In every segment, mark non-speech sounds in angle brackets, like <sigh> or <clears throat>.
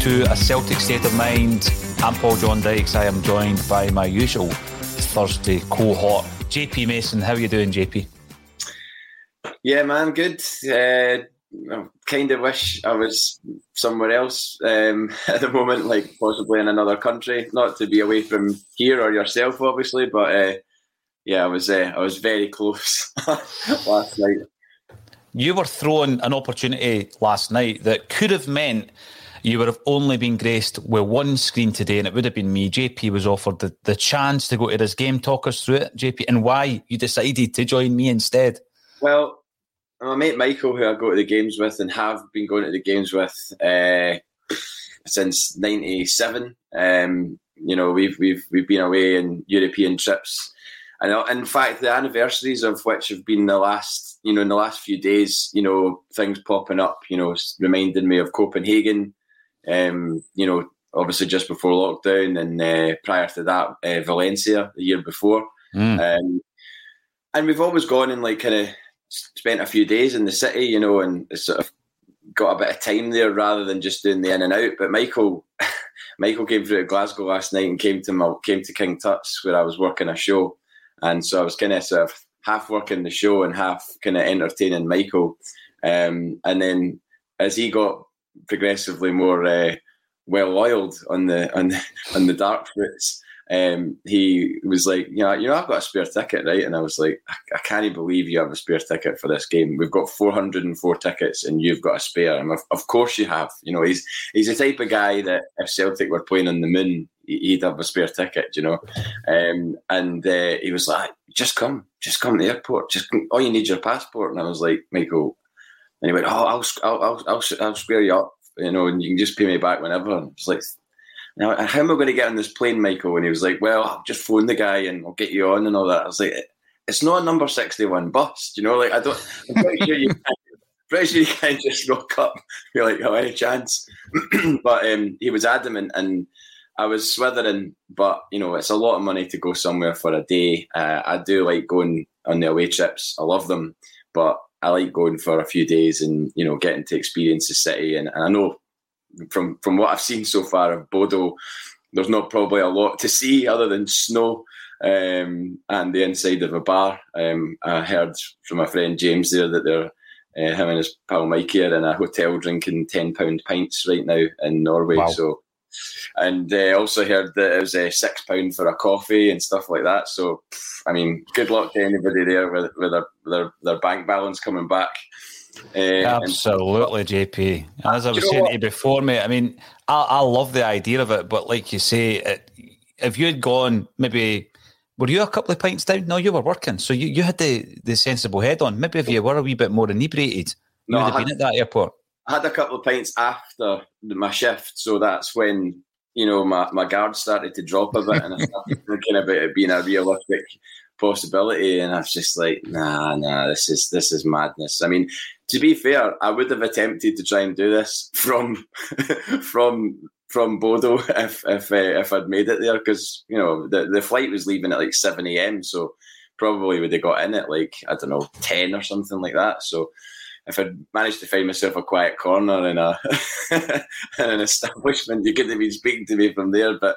To a Celtic State of Mind. I'm Paul John Dykes. I am joined by my usual Thursday cohort, JP Mason. How are you doing, JP? Yeah, man, good. Uh, I kind of wish I was somewhere else um, <laughs> at the moment, like possibly in another country. Not to be away from here or yourself, obviously, but uh, yeah, I was. Uh, I was very <laughs> close <laughs> last night. You were thrown an opportunity last night that could have meant you would have only been graced with one screen today, and it would have been me. JP was offered the, the chance to go to this game. Talk us through it, JP, and why you decided to join me instead. Well, my mate Michael, who I go to the games with and have been going to the games with uh, since '97. Um, you know, we've we've we've been away in European trips, and in fact, the anniversaries of which have been the last, you know, in the last few days. You know, things popping up. You know, reminding me of Copenhagen. Um, you know, obviously just before lockdown, and uh, prior to that, uh, Valencia the year before. Mm. Um, and we've always gone and like kind of spent a few days in the city, you know, and sort of got a bit of time there rather than just doing the in and out. But Michael, <laughs> Michael came through to Glasgow last night and came to my, came to King Tut's where I was working a show, and so I was kind of sort of half working the show and half kind of entertaining Michael. Um, and then as he got progressively more uh, well oiled on the on the, <laughs> on the dark fruits, um, he was like, you know, you know, I've got a spare ticket, right? And I was like, I, I can't believe you have a spare ticket for this game. We've got 404 tickets, and you've got a spare. And of, of course you have. You know, he's he's the type of guy that if Celtic were playing on the moon, he'd have a spare ticket. You know, um, and uh, he was like, just come, just come to the airport. Just come. all you need your passport. And I was like, Michael, and he went, oh, I'll I'll I'll, I'll, square you up. You know, and you can just pay me back whenever. And it's like now, how am I going to get on this plane, Michael? And he was like, well, I'll just phone the guy and I'll get you on and all that. I was like, it's not a number 61 bus. You know, like, I don't, I'm pretty sure you can't, pretty sure you can't just rock up. <laughs> You're like, oh, any chance? <clears throat> but um, he was adamant and I was swithering, but, you know, it's a lot of money to go somewhere for a day. Uh, I do like going on the away trips. I love them, but I like going for a few days and, you know, getting to experience the city. And, and I know from from what I've seen so far of Bodo, there's not probably a lot to see other than snow um, and the inside of a bar. Um, I heard from my friend James there that they're uh, him and his pal Mikey are in a hotel drinking ten pound pints right now in Norway. Wow. So, and uh, also heard that it was uh, six pound for a coffee and stuff like that. So, I mean, good luck to anybody there with, with their, their their bank balance coming back. Uh, Absolutely, JP. As I was saying to you before, mate, I mean, I, I love the idea of it, but like you say, it, if you had gone maybe were you a couple of pints down? No, you were working, so you, you had the, the sensible head on. Maybe if you were a wee bit more inebriated, you no, would have had, been at that airport. I had a couple of pints after my shift, so that's when you know my, my guard started to drop a bit, and I started <laughs> thinking about it being a realistic possibility, and I was just like, nah, nah, this is this is madness. I mean, to be fair, I would have attempted to try and do this from <laughs> from from Bodo <laughs> if if uh, if I'd made it there because you know the the flight was leaving at like seven a.m. So probably would have got in at like I don't know ten or something like that. So if I'd managed to find myself a quiet corner in a <laughs> in an establishment, you could have been speaking to me from there. But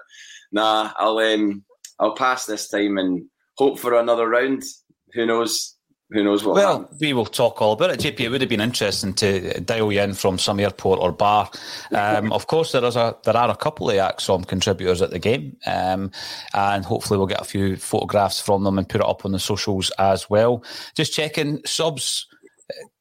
nah, I'll um, I'll pass this time and hope for another round. Who knows? who knows what? Well, we will talk all about it. JP, it would have been interesting to dial you in from some airport or bar. Um, of course, there is a there are a couple of ACSOM contributors at the game, um, and hopefully we'll get a few photographs from them and put it up on the socials as well. Just checking subs.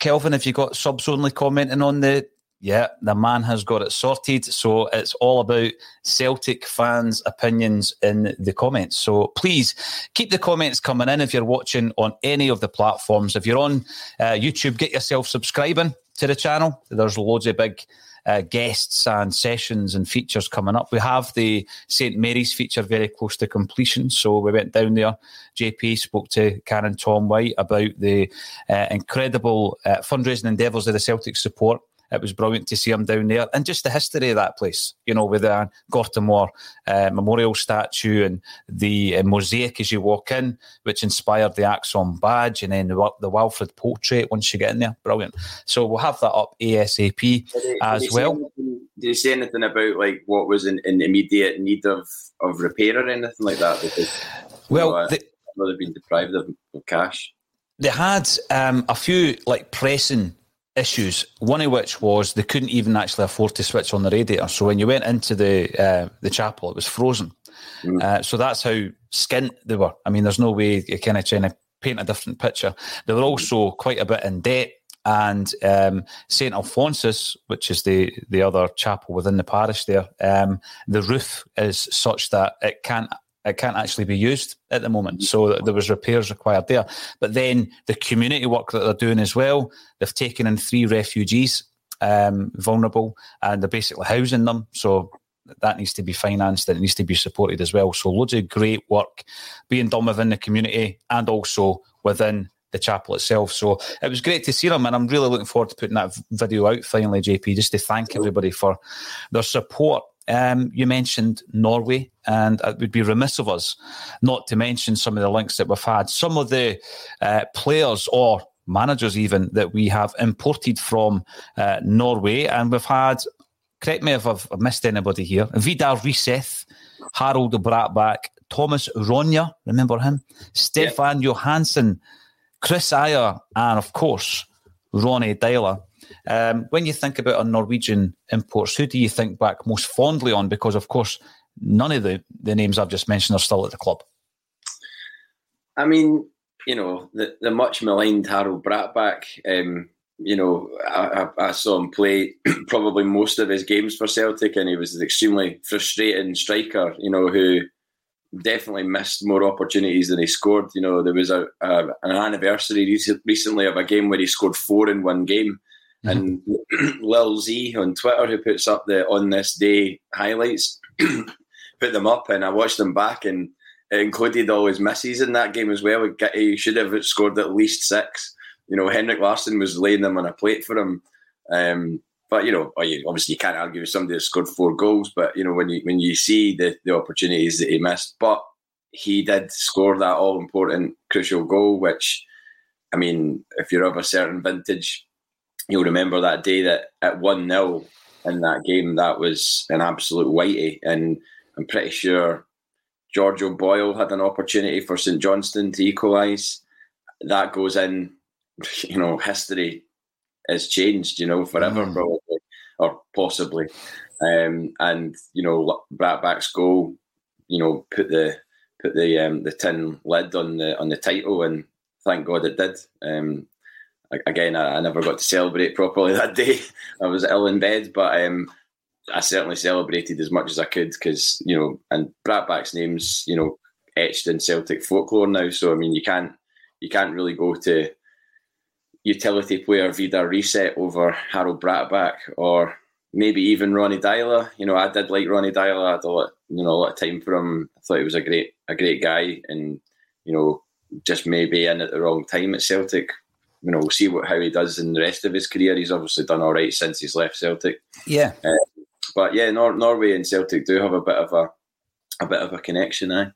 Kelvin, have you got subs only commenting on the yeah, the man has got it sorted. So it's all about Celtic fans' opinions in the comments. So please keep the comments coming in if you're watching on any of the platforms. If you're on uh, YouTube, get yourself subscribing to the channel. There's loads of big uh, guests and sessions and features coming up. We have the St Mary's feature very close to completion, so we went down there. JP spoke to Karen Tom White about the uh, incredible uh, fundraising endeavours of the Celtic support it was brilliant to see him down there, and just the history of that place. You know, with the Gorton Moore uh, memorial statue and the uh, mosaic as you walk in, which inspired the ACSOM badge, and then the, the Walfrid portrait once you get in there. Brilliant. So we'll have that up ASAP did as did well. Anything, did you say anything about like what was in, in immediate need of of repair or anything like that? Because, well, you know, the, they've been deprived of, of cash. They had um, a few like pressing issues. One of which was they couldn't even actually afford to switch on the radiator. So when you went into the uh, the chapel, it was frozen. Mm. Uh, so that's how skint they were. I mean, there's no way you kind of trying to paint a different picture. They were also quite a bit in debt. And um, St Alphonsus, which is the the other chapel within the parish there, um, the roof is such that it can't it can't actually be used at the moment. So there was repairs required there. But then the community work that they're doing as well, they've taken in three refugees, um, vulnerable, and they're basically housing them. So that needs to be financed and it needs to be supported as well. So loads of great work being done within the community and also within the chapel itself. So it was great to see them, and I'm really looking forward to putting that video out finally, JP, just to thank everybody for their support um, you mentioned Norway, and it would be remiss of us not to mention some of the links that we've had. Some of the uh, players or managers, even that we have imported from uh, Norway, and we've had. Correct me if I've missed anybody here. Vidar Riseth, Harald Brattbakk, Thomas Rogne, remember him? Stefan yeah. Johansen, Kris Ajer, and of course, Ronny Deila. Um, when you think about our Norwegian imports, who do you think back most fondly on? Because, of course, none of the, the names I've just mentioned are still at the club. I mean, you know, the, the much maligned Harald Brattbakk, um, you know, I, I, saw him play <clears throat> probably most of his games for Celtic, and he was an extremely frustrating striker, you know, who definitely missed more opportunities than he scored. You know, there was a, a an anniversary recently of a game where he scored four in one game. And <clears throat> Lil Z on Twitter, who puts up the on this day highlights, <clears throat> put them up, and I watched them back, and it included all his misses in that game as well. He should have scored at least six. You know, Henrik Larsson was laying them on a plate for him. Um, but you know, obviously you can't argue with somebody that scored four goals. But you know, when you when you see the the opportunities that he missed, but he did score that all important crucial goal, which I mean, if you're of a certain vintage, you'll remember that day that at 1 0 in that game, that was an absolute whitey. And I'm pretty sure George O'Boyle had an opportunity for St Johnstone to equalise. That goes in, <laughs> you know, history has changed, you know, forever mm. probably, or possibly. Um, and, you know, Brattbakk's goal, you know, put the put the um, the tin lid on the on the title, and thank God it did. Um, again, I, I, never got to celebrate properly <laughs> that day. I was ill in bed, but um, I certainly celebrated as much as I could because you know, and Brattbakk's name's you know etched in Celtic folklore now. So I mean, you can't you can't really go to utility player Vidar Riseth over Harald Brattbakk or maybe even Ronny Deila. You know, I did like Ronny Deila. I had a lot, you know, a lot of time for him. I thought he was a great a great guy, and you know, just maybe in at the wrong time at Celtic. You know, we'll see what how he does in the rest of his career. He's obviously done all right since he's left Celtic. Yeah. Uh, but yeah, Nor- Norway and Celtic do have a bit of a a bit of a connection, eh?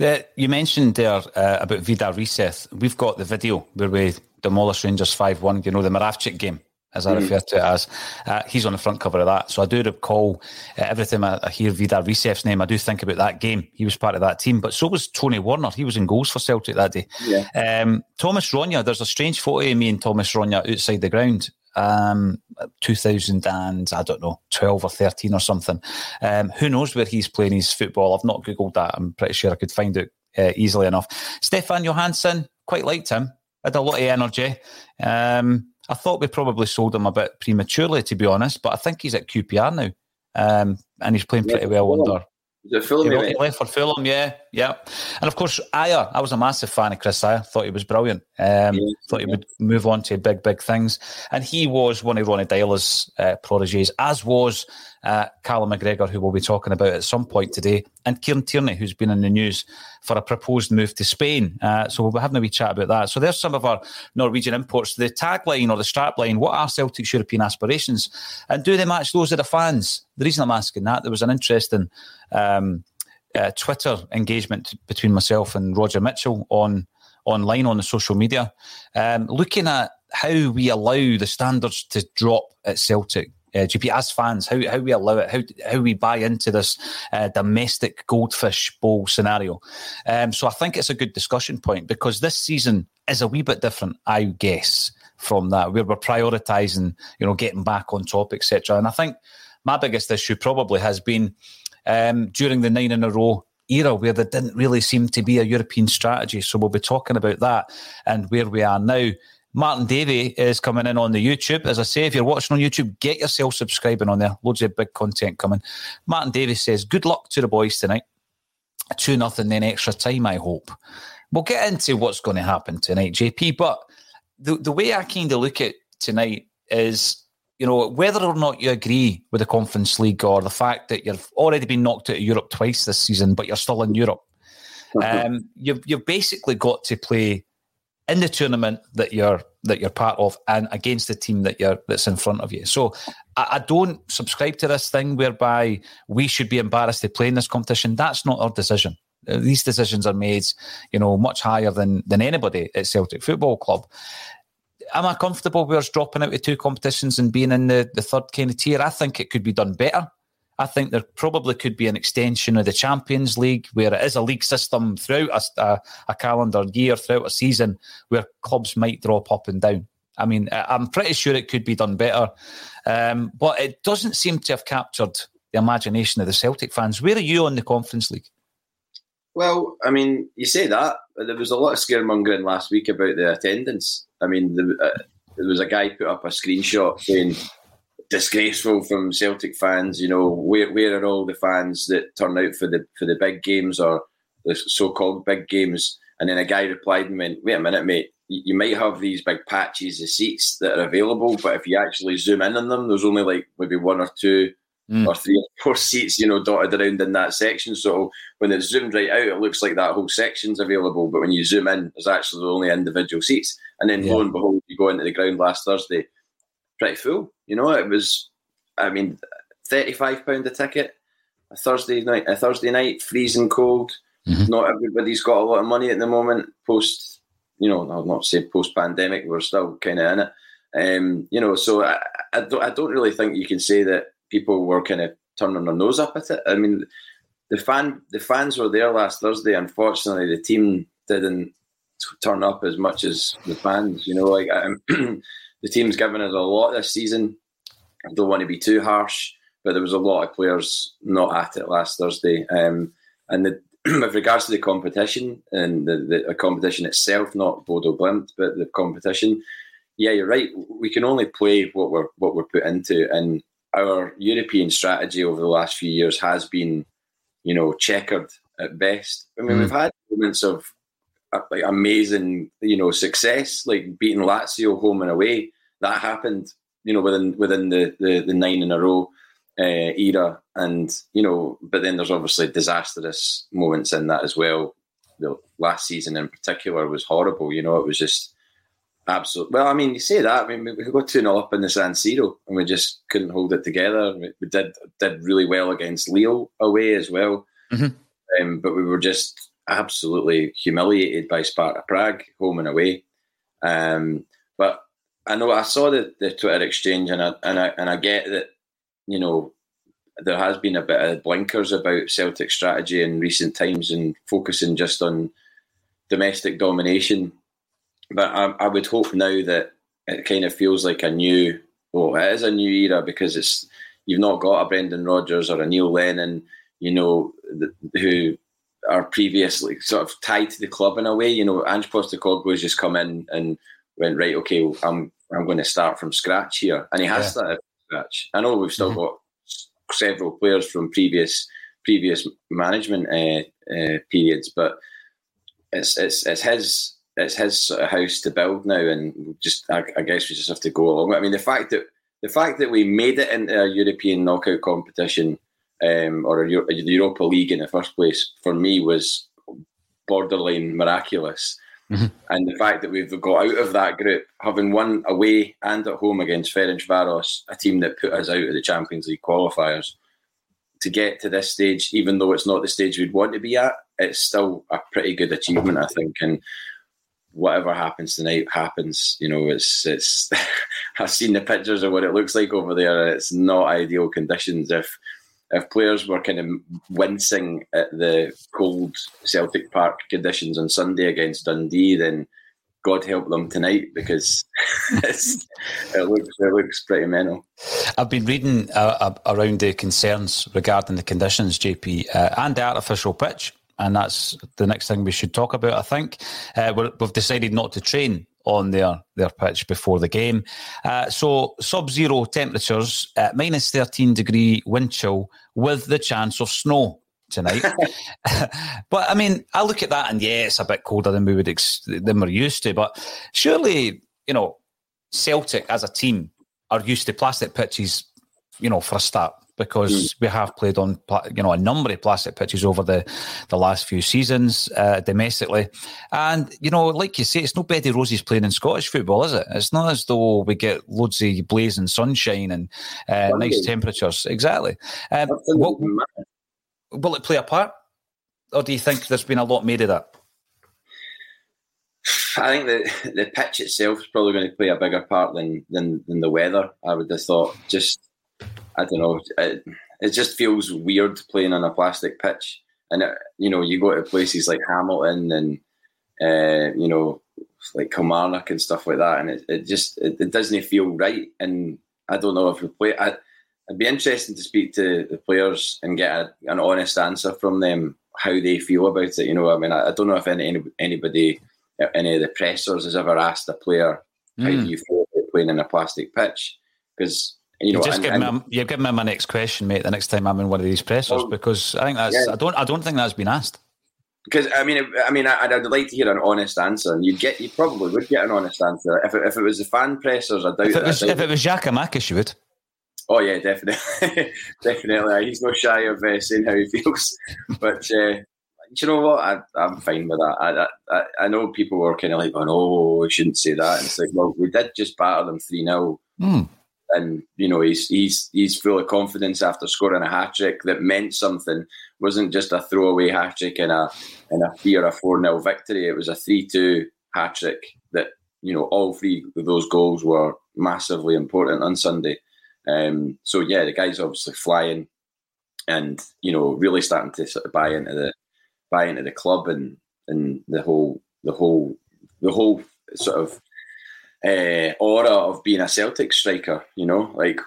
Uh, you mentioned there uh, about Vidar Riseth. We've got the video where we demolished Rangers 5 1, you know, the Moravcik game, as I refer to it as. Uh, he's on the front cover of that. So I do recall uh, every time I, I hear Vidar Riseth's name, I do think about that game. He was part of that team, but so was Tony Warner. He was in goals for Celtic that day. Yeah. Um, Thomas Rogne, there's a strange photo of me and Thomas Rogne outside the ground um, 2000 and I don't know, 12 or 13 or something. Um, who knows where he's playing his football? I've not Googled that. I'm pretty sure I could find it uh, easily enough. Stefan Johansen, quite liked him, had a lot of energy. Um, I thought we probably sold him a bit prematurely, to be honest, but I think he's at QPR now. Um, and he's playing pretty well under? He left for Fulham, yeah, yeah. And of course, Ajer, I was a massive fan of Kris Ajer. Thought he was brilliant. Um, yeah, thought he yeah. would move on to big, big things. And he was one of Ronny Deila's uh, proteges, as was uh, Callum McGregor, who we'll be talking about at some point today, and Kieran Tierney, who's been in the news for a proposed move to Spain. Uh, so we'll be having a wee chat about that. So there's some of our Norwegian imports. The tagline or the strapline, what are Celtic's European aspirations? And do they match those of the fans? The reason I'm asking that, there was an interesting um, uh, Twitter engagement between myself and Roger Mitchell on online on the social media, um, looking at how we allow the standards to drop at Celtic uh, JP as fans, how, how we allow it, how, how we buy into this uh, domestic goldfish bowl scenario. Um, so I think it's a good discussion point because this season is a wee bit different, I guess, from that, we're prioritising, you know, getting back on top, etc. And I think my biggest issue probably has been um, during the nine in a row era where there didn't really seem to be a European strategy. So we'll be talking about that and where we are now. Martin Davey is coming in on the YouTube. As I say, if you're watching on YouTube, get yourself subscribing on there. Loads of big content coming. Martin Davey says, Good luck to the boys tonight. 2 nothing, then extra time, I hope. We'll get into what's going to happen tonight, JP. But the, the way I kind of look at tonight is, you know, whether or not you agree with the Conference League or the fact that you've already been knocked out of Europe twice this season, but you're still in Europe, um, you've, you've basically got to play in the tournament that you're that you're part of and against the team that you're that's in front of you. So I, I, don't subscribe to this thing whereby we should be embarrassed to play in this competition. That's not our decision. Uh, these decisions are made, you know, much higher than than anybody at Celtic Football Club. Am I comfortable with us dropping out of two competitions and being in the, the third kind of tier? I think it could be done better. I think there probably could be an extension of the Champions League where it is a league system throughout a, a, a, calendar year, throughout a season, where clubs might drop up and down. I mean, I'm pretty sure it could be done better, um, but it doesn't seem to have captured the imagination of the Celtic fans. Where are you on the Conference League? Well, I mean, you say that, there was a lot of scaremongering last week about the attendance. I mean, the, uh, there was a guy put up a screenshot saying disgraceful from Celtic fans. You know, where where are all the fans that turn out for the for the big games or the so-called big games? And then a guy replied and went, "Wait a minute, mate. You might have these big patches of seats that are available, but if you actually zoom in on them, there's only like maybe one or two mm. or three or four seats, you know, dotted around in that section. So when it's zoomed right out, it looks like that whole section's available. But when you zoom in, there's actually only individual seats. And then yeah. lo and behold, you go into the ground last Thursday, pretty full. You know, it was, I mean, thirty-five pound a ticket, a Thursday night, a Thursday night, freezing cold. Mm-hmm. Not everybody's got a lot of money at the moment. Post, you know, I'll not say post-pandemic, we're still kind of in it. Um, you know, so I, I, don't, I don't really think you can say that people were kind of turning their nose up at it. I mean, the fan, the fans were there last Thursday. Unfortunately, the team didn't turn up as much as the fans. You know, like <clears throat> the team's given us a lot this season. I don't want to be too harsh, but there was a lot of players not at it last Thursday. Um, and the, <clears throat> with regards to the competition and the, the, the, competition itself, not Bodo Glimt, but the competition, yeah, you're right. We can only play what we're what we're put into, and our European strategy over the last few years has been, you know, checkered at best. I mean, mm. we've had moments of like amazing, you know, success, like beating Lazio home and away. That happened, you know, within within the the, the nine in a row uh, era, and you know, but then there's obviously disastrous moments in that as well. The last season in particular was horrible. You know, it was just absolute. Well, I mean, you say that. I mean, we got two 0 up in the San Siro, and we just couldn't hold it together. We did did really well against Lille away as well, mm-hmm. um, but we were just absolutely humiliated by Sparta Prague home and away. Um, but I know I saw the, the Twitter exchange, and I and I and I get that you know there has been a bit of blinkers about Celtic strategy in recent times and focusing just on domestic domination but I, I would hope now that it kind of feels like a new, well, it is a new era because it's you've not got a Brendan Rodgers or a Neil Lennon, you know, who are previously sort of tied to the club in a way. You know, Ange Postecoglou has just come in and went right. Okay, well, I'm I'm going to start from scratch here, and he has yeah. started from scratch. I know we've still mm-hmm. got several players from previous previous management uh, uh, periods, but it's it's it's his it's his sort of house to build now, and just I, I, guess we just have to go along. I mean, the fact that the fact that we made it into a European knockout competition um, or a, the Europa League in the first place for me was borderline miraculous. Mm-hmm. And the fact that we've got out of that group, having won away and at home against Ferencvaros, a team that put us out of the Champions League qualifiers, to get to this stage, even though it's not the stage we'd want to be at, it's still a pretty good achievement, I think. And whatever happens tonight happens. You know, it's it's. <laughs> I've seen the pictures of what it looks like over there. It's not ideal conditions. If if players were kind of wincing at the cold Celtic Park conditions on Sunday against Dundee, then God help them tonight because <laughs> it looks it looks pretty mental. I've been reading uh, around the concerns regarding the conditions, JP, uh, and the artificial pitch and that's the next thing we should talk about. I think uh, we have decided not to train on their their pitch before the game. Uh, so sub-zero temperatures, uh, minus thirteen degree wind chill with the chance of snow tonight. <laughs> <laughs> but I mean, I look at that and yeah, it's a bit colder than we would ex- than we're used to. But surely, you know, Celtic as a team are used to plastic pitches, you know, for a start because mm. we have played on you know a number of plastic pitches over the the last few seasons uh, domestically, and you know, like you say, it's no Betty Roses playing in Scottish football, is it? It's not as though we get loads of blazing sunshine and uh, nice temperatures. Exactly. Um, what, will it play a part, or do you think there's been a lot made of that? I think the the pitch itself is probably going to play a bigger part than than, than the weather. I would have thought just I don't know. It, it just feels weird playing on a plastic pitch, and it, you know, you go to places like Hamilton and uh, you know, like Kilmarnock and stuff like that, and it, it just it, it, doesn't feel right. And I don't know if we play. I, it'd be interesting to speak to the players and get a, an honest answer from them how they feel about it. You know, I mean, I, I don't know if any, anybody, any of the pressers has ever asked a player, "How mm. do hmm. you feel about playing in a plastic pitch?" Because you know, you just and, give me you give me my next question, mate. The next time I'm in one of these pressers, well, because I think that's yeah. I don't I don't think that's been asked. Because I mean, I mean, I'd, I'd, like to hear an honest answer, and you'd get, you probably would get an honest answer if it, if it was the fan pressers. I doubt. If it was, if it was Giakoumakis, you would. Oh yeah, definitely, <laughs> definitely. He's not shy of uh, saying how he feels, <laughs> but uh, you know what? I, am fine with that. I, I, I know people were kind of like, "Oh, we shouldn't say that," and it's like, well, we did just batter them three 0 mm and you know he's he's he's full of confidence after scoring a hat trick that meant something. It wasn't just a throwaway hat trick in a in a fear a four 0 victory. It was a three two hat trick that you know all three of those goals were massively important on Sunday. Um, so yeah, the guy's obviously flying, and you know really starting to sort of buy into the buy into the club and and the whole the whole the whole sort of uh, aura of being a Celtic striker. You know, like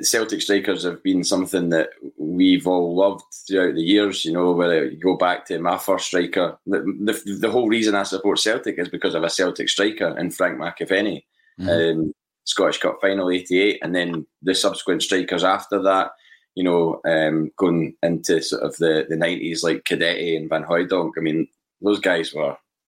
Celtic strikers have been something that we've all loved throughout the years. You know, whether you go back to my first striker, the, the, the whole reason I support Celtic is because of a Celtic striker in Frank McAvennie, mm-hmm. um, Scottish Cup final '88, and then the subsequent strikers after that. you know, um, going into sort of the, the 90s like Cadete and Van Hooydonk. I mean, those guys were.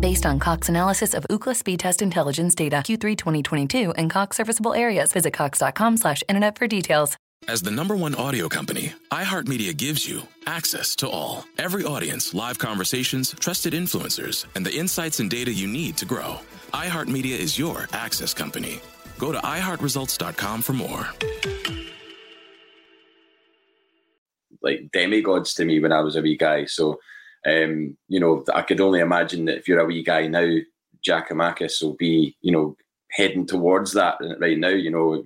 Based on Cox analysis of Ookla speed test intelligence data Q3 2022 and Cox serviceable areas, visit cox.com/internet for details. As the number one audio company, iHeartMedia gives you access to all, every audience, live conversations, trusted influencers, and the insights and data you need to grow. iHeartMedia is your access company. Go to iHeartResults.com for more. Like demigods to me when I was a wee guy. So um, you know, I could only imagine that if you're a wee guy now, Giakoumakis will be, you know, heading towards that right now. You know,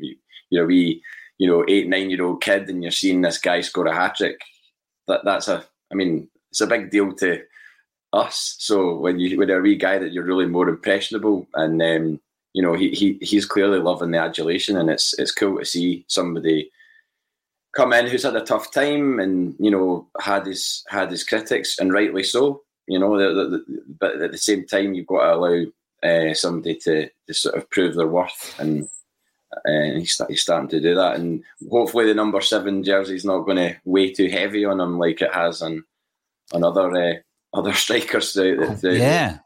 you're a wee, you know, eight, nine year old kid and you're seeing this guy score a hat trick. That that's a, I mean, it's a big deal to us. So when you when you're a wee guy that you're really more impressionable and um, you know, he, he he's clearly loving the adulation and it's it's cool to see somebody come in who's had a tough time and you know had his had his critics and rightly so. You know, the, the, the, but at the same time, you've got to allow uh, somebody to, to sort of prove their worth, and and he's, he's starting to do that. And hopefully, the number seven jersey is not going to weigh too heavy on him like it has on on other uh, other <laughs> strikers. The, the, yeah.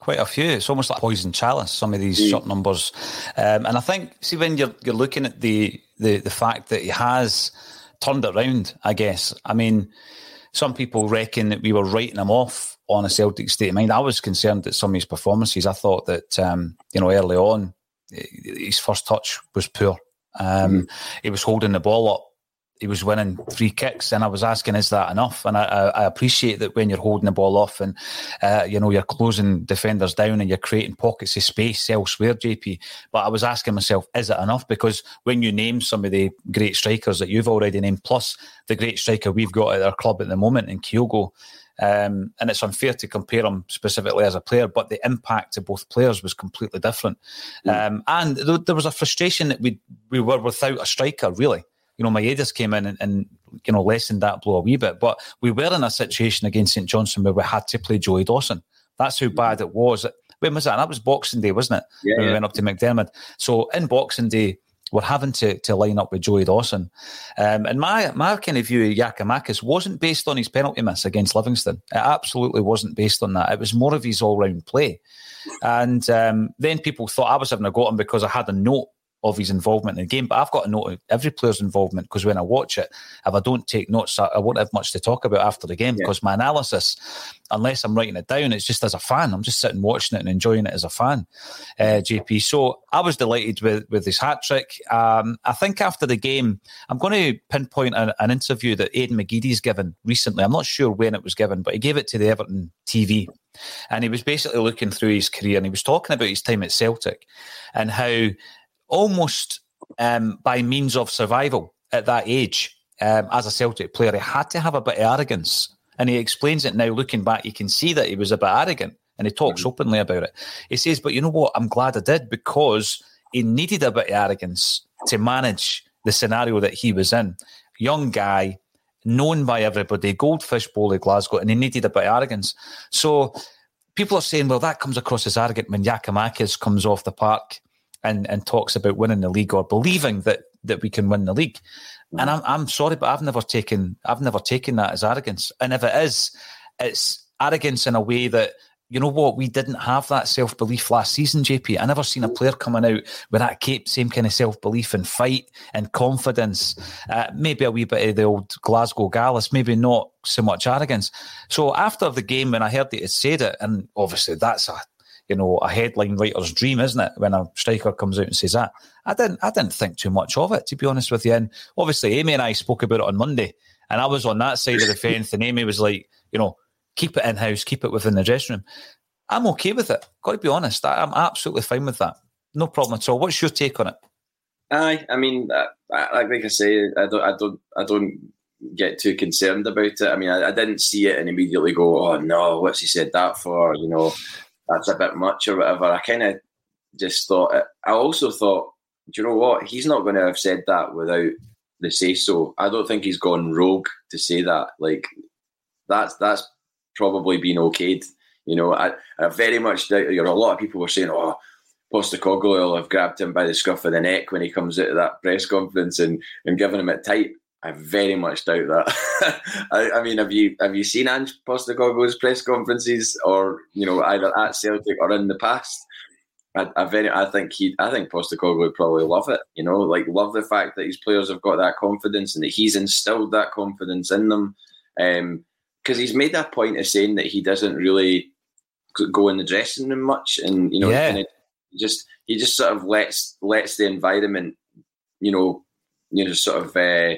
Quite a few. It's almost like poison chalice. Some of these mm. shot numbers, um, and I think see when you're you're looking at the the the fact that he has turned around. I guess. I mean, some people reckon that we were writing him off on a Celtic state of mind. I was concerned at some of his performances. I thought that um, you know early on his first touch was poor. Um, mm. He was holding the ball up he was winning free kicks, and I was asking, is that enough? And I, I appreciate that when you're holding the ball off and uh, you know you're closing defenders down and you're creating pockets of space elsewhere, JP. But I was asking myself, is it enough? Because when you name some of the great strikers that you've already named, plus the great striker we've got at our club at the moment in Kyogo, um, and it's unfair to compare him specifically as a player, but the impact of both players was completely different. Mm. Um, and th- there was a frustration that we we were without a striker, really you know, Maedis came in and, and, you know, lessened that blow a wee bit. But we were in a situation against St Johnstone where we had to play Joey Dawson. That's how bad it was. When was that? That was Boxing Day, wasn't it? Yeah, when yeah. we went up to McDiarmid. So in Boxing Day, we're having to, to line up with Joey Dawson. Um, and my, my kind of view of Giakoumakis wasn't based on his penalty miss against Livingston. It absolutely wasn't based on that. It was more of his all round play. And um, then people thought I was having a go at him because I had a note of his involvement in the game. But I've got to note every player's involvement because when I watch it, if I don't take notes, I won't have much to talk about after the game yeah. because my analysis, unless I'm writing it down, it's just as a fan. I'm just sitting watching it and enjoying it as a fan, uh, JP. So I was delighted with, with his hat trick. Um, I think after the game, I'm going to pinpoint an, an interview that Aiden McGeady's given recently. I'm not sure when it was given, but he gave it to the Everton TV. And he was basically looking through his career and he was talking about his time at Celtic and how almost um, by means of survival at that age um, as a Celtic player. He had to have a bit of arrogance. And he explains it now, looking back, you can see that he was a bit arrogant and he talks mm-hmm. openly about it. He says, But you know what? I'm glad I did because he needed a bit of arrogance to manage the scenario that he was in. Young guy, known by everybody, goldfish bowl of Glasgow, and he needed a bit of arrogance. So people are saying, well, that comes across as arrogant when Giakoumakis comes off the park and, and talks about winning the league or believing that that we can win the league. Mm. And I'm I'm sorry, but I've never taken I've never taken that as arrogance. And if it is, it's arrogance in a way that you know what? We didn't have that self belief last season, JP. I never seen a player coming out with that cape, same kind of self belief and fight and confidence. Uh, maybe a wee bit of the old Glasgow Gallus, maybe not so much arrogance. So after the game, when I heard that he said it, and obviously that's a you know, a headline writer's dream, isn't it? When a striker comes out and says that. I didn't I didn't think too much of it, to be honest with you. And obviously Amy and I spoke about it on Monday. And I was on that side of the fence, and Amy was like, you know, keep it in house, keep it within the dressing room. I'm okay with it. Got to be honest. I, am absolutely fine with that. No problem at all. What's your take on it? Aye, I mean, like like I say, I don't, I don't, I don't get too concerned about it. I mean, I, I, didn't see it and immediately go, "Oh no, what's he said that for?" You know, that's a bit much or whatever. I kind of just thought. I also thought, do you know what? He's not going to have said that without the say so. I don't think he's gone rogue to say that. Like that's that's probably been okayed. You know, I, I very much doubt. You know, a lot of people were saying, "Oh, Postecoglou will have grabbed him by the scruff of the neck when he comes out of that press conference and, and given him it tight." I very much doubt that. <laughs> I, I, mean, have you have you seen Ange Postecoglou's press conferences, or you know, either at Celtic or in the past? I, I very, I think he, I think Postecoglou would probably love it. You know, like love the fact that his players have got that confidence and that he's instilled that confidence in them. Because um, he's made that point of saying that he doesn't really go in the dressing room much, and you know, yeah. just he just sort of lets lets the environment, you know, you know, sort of. Uh,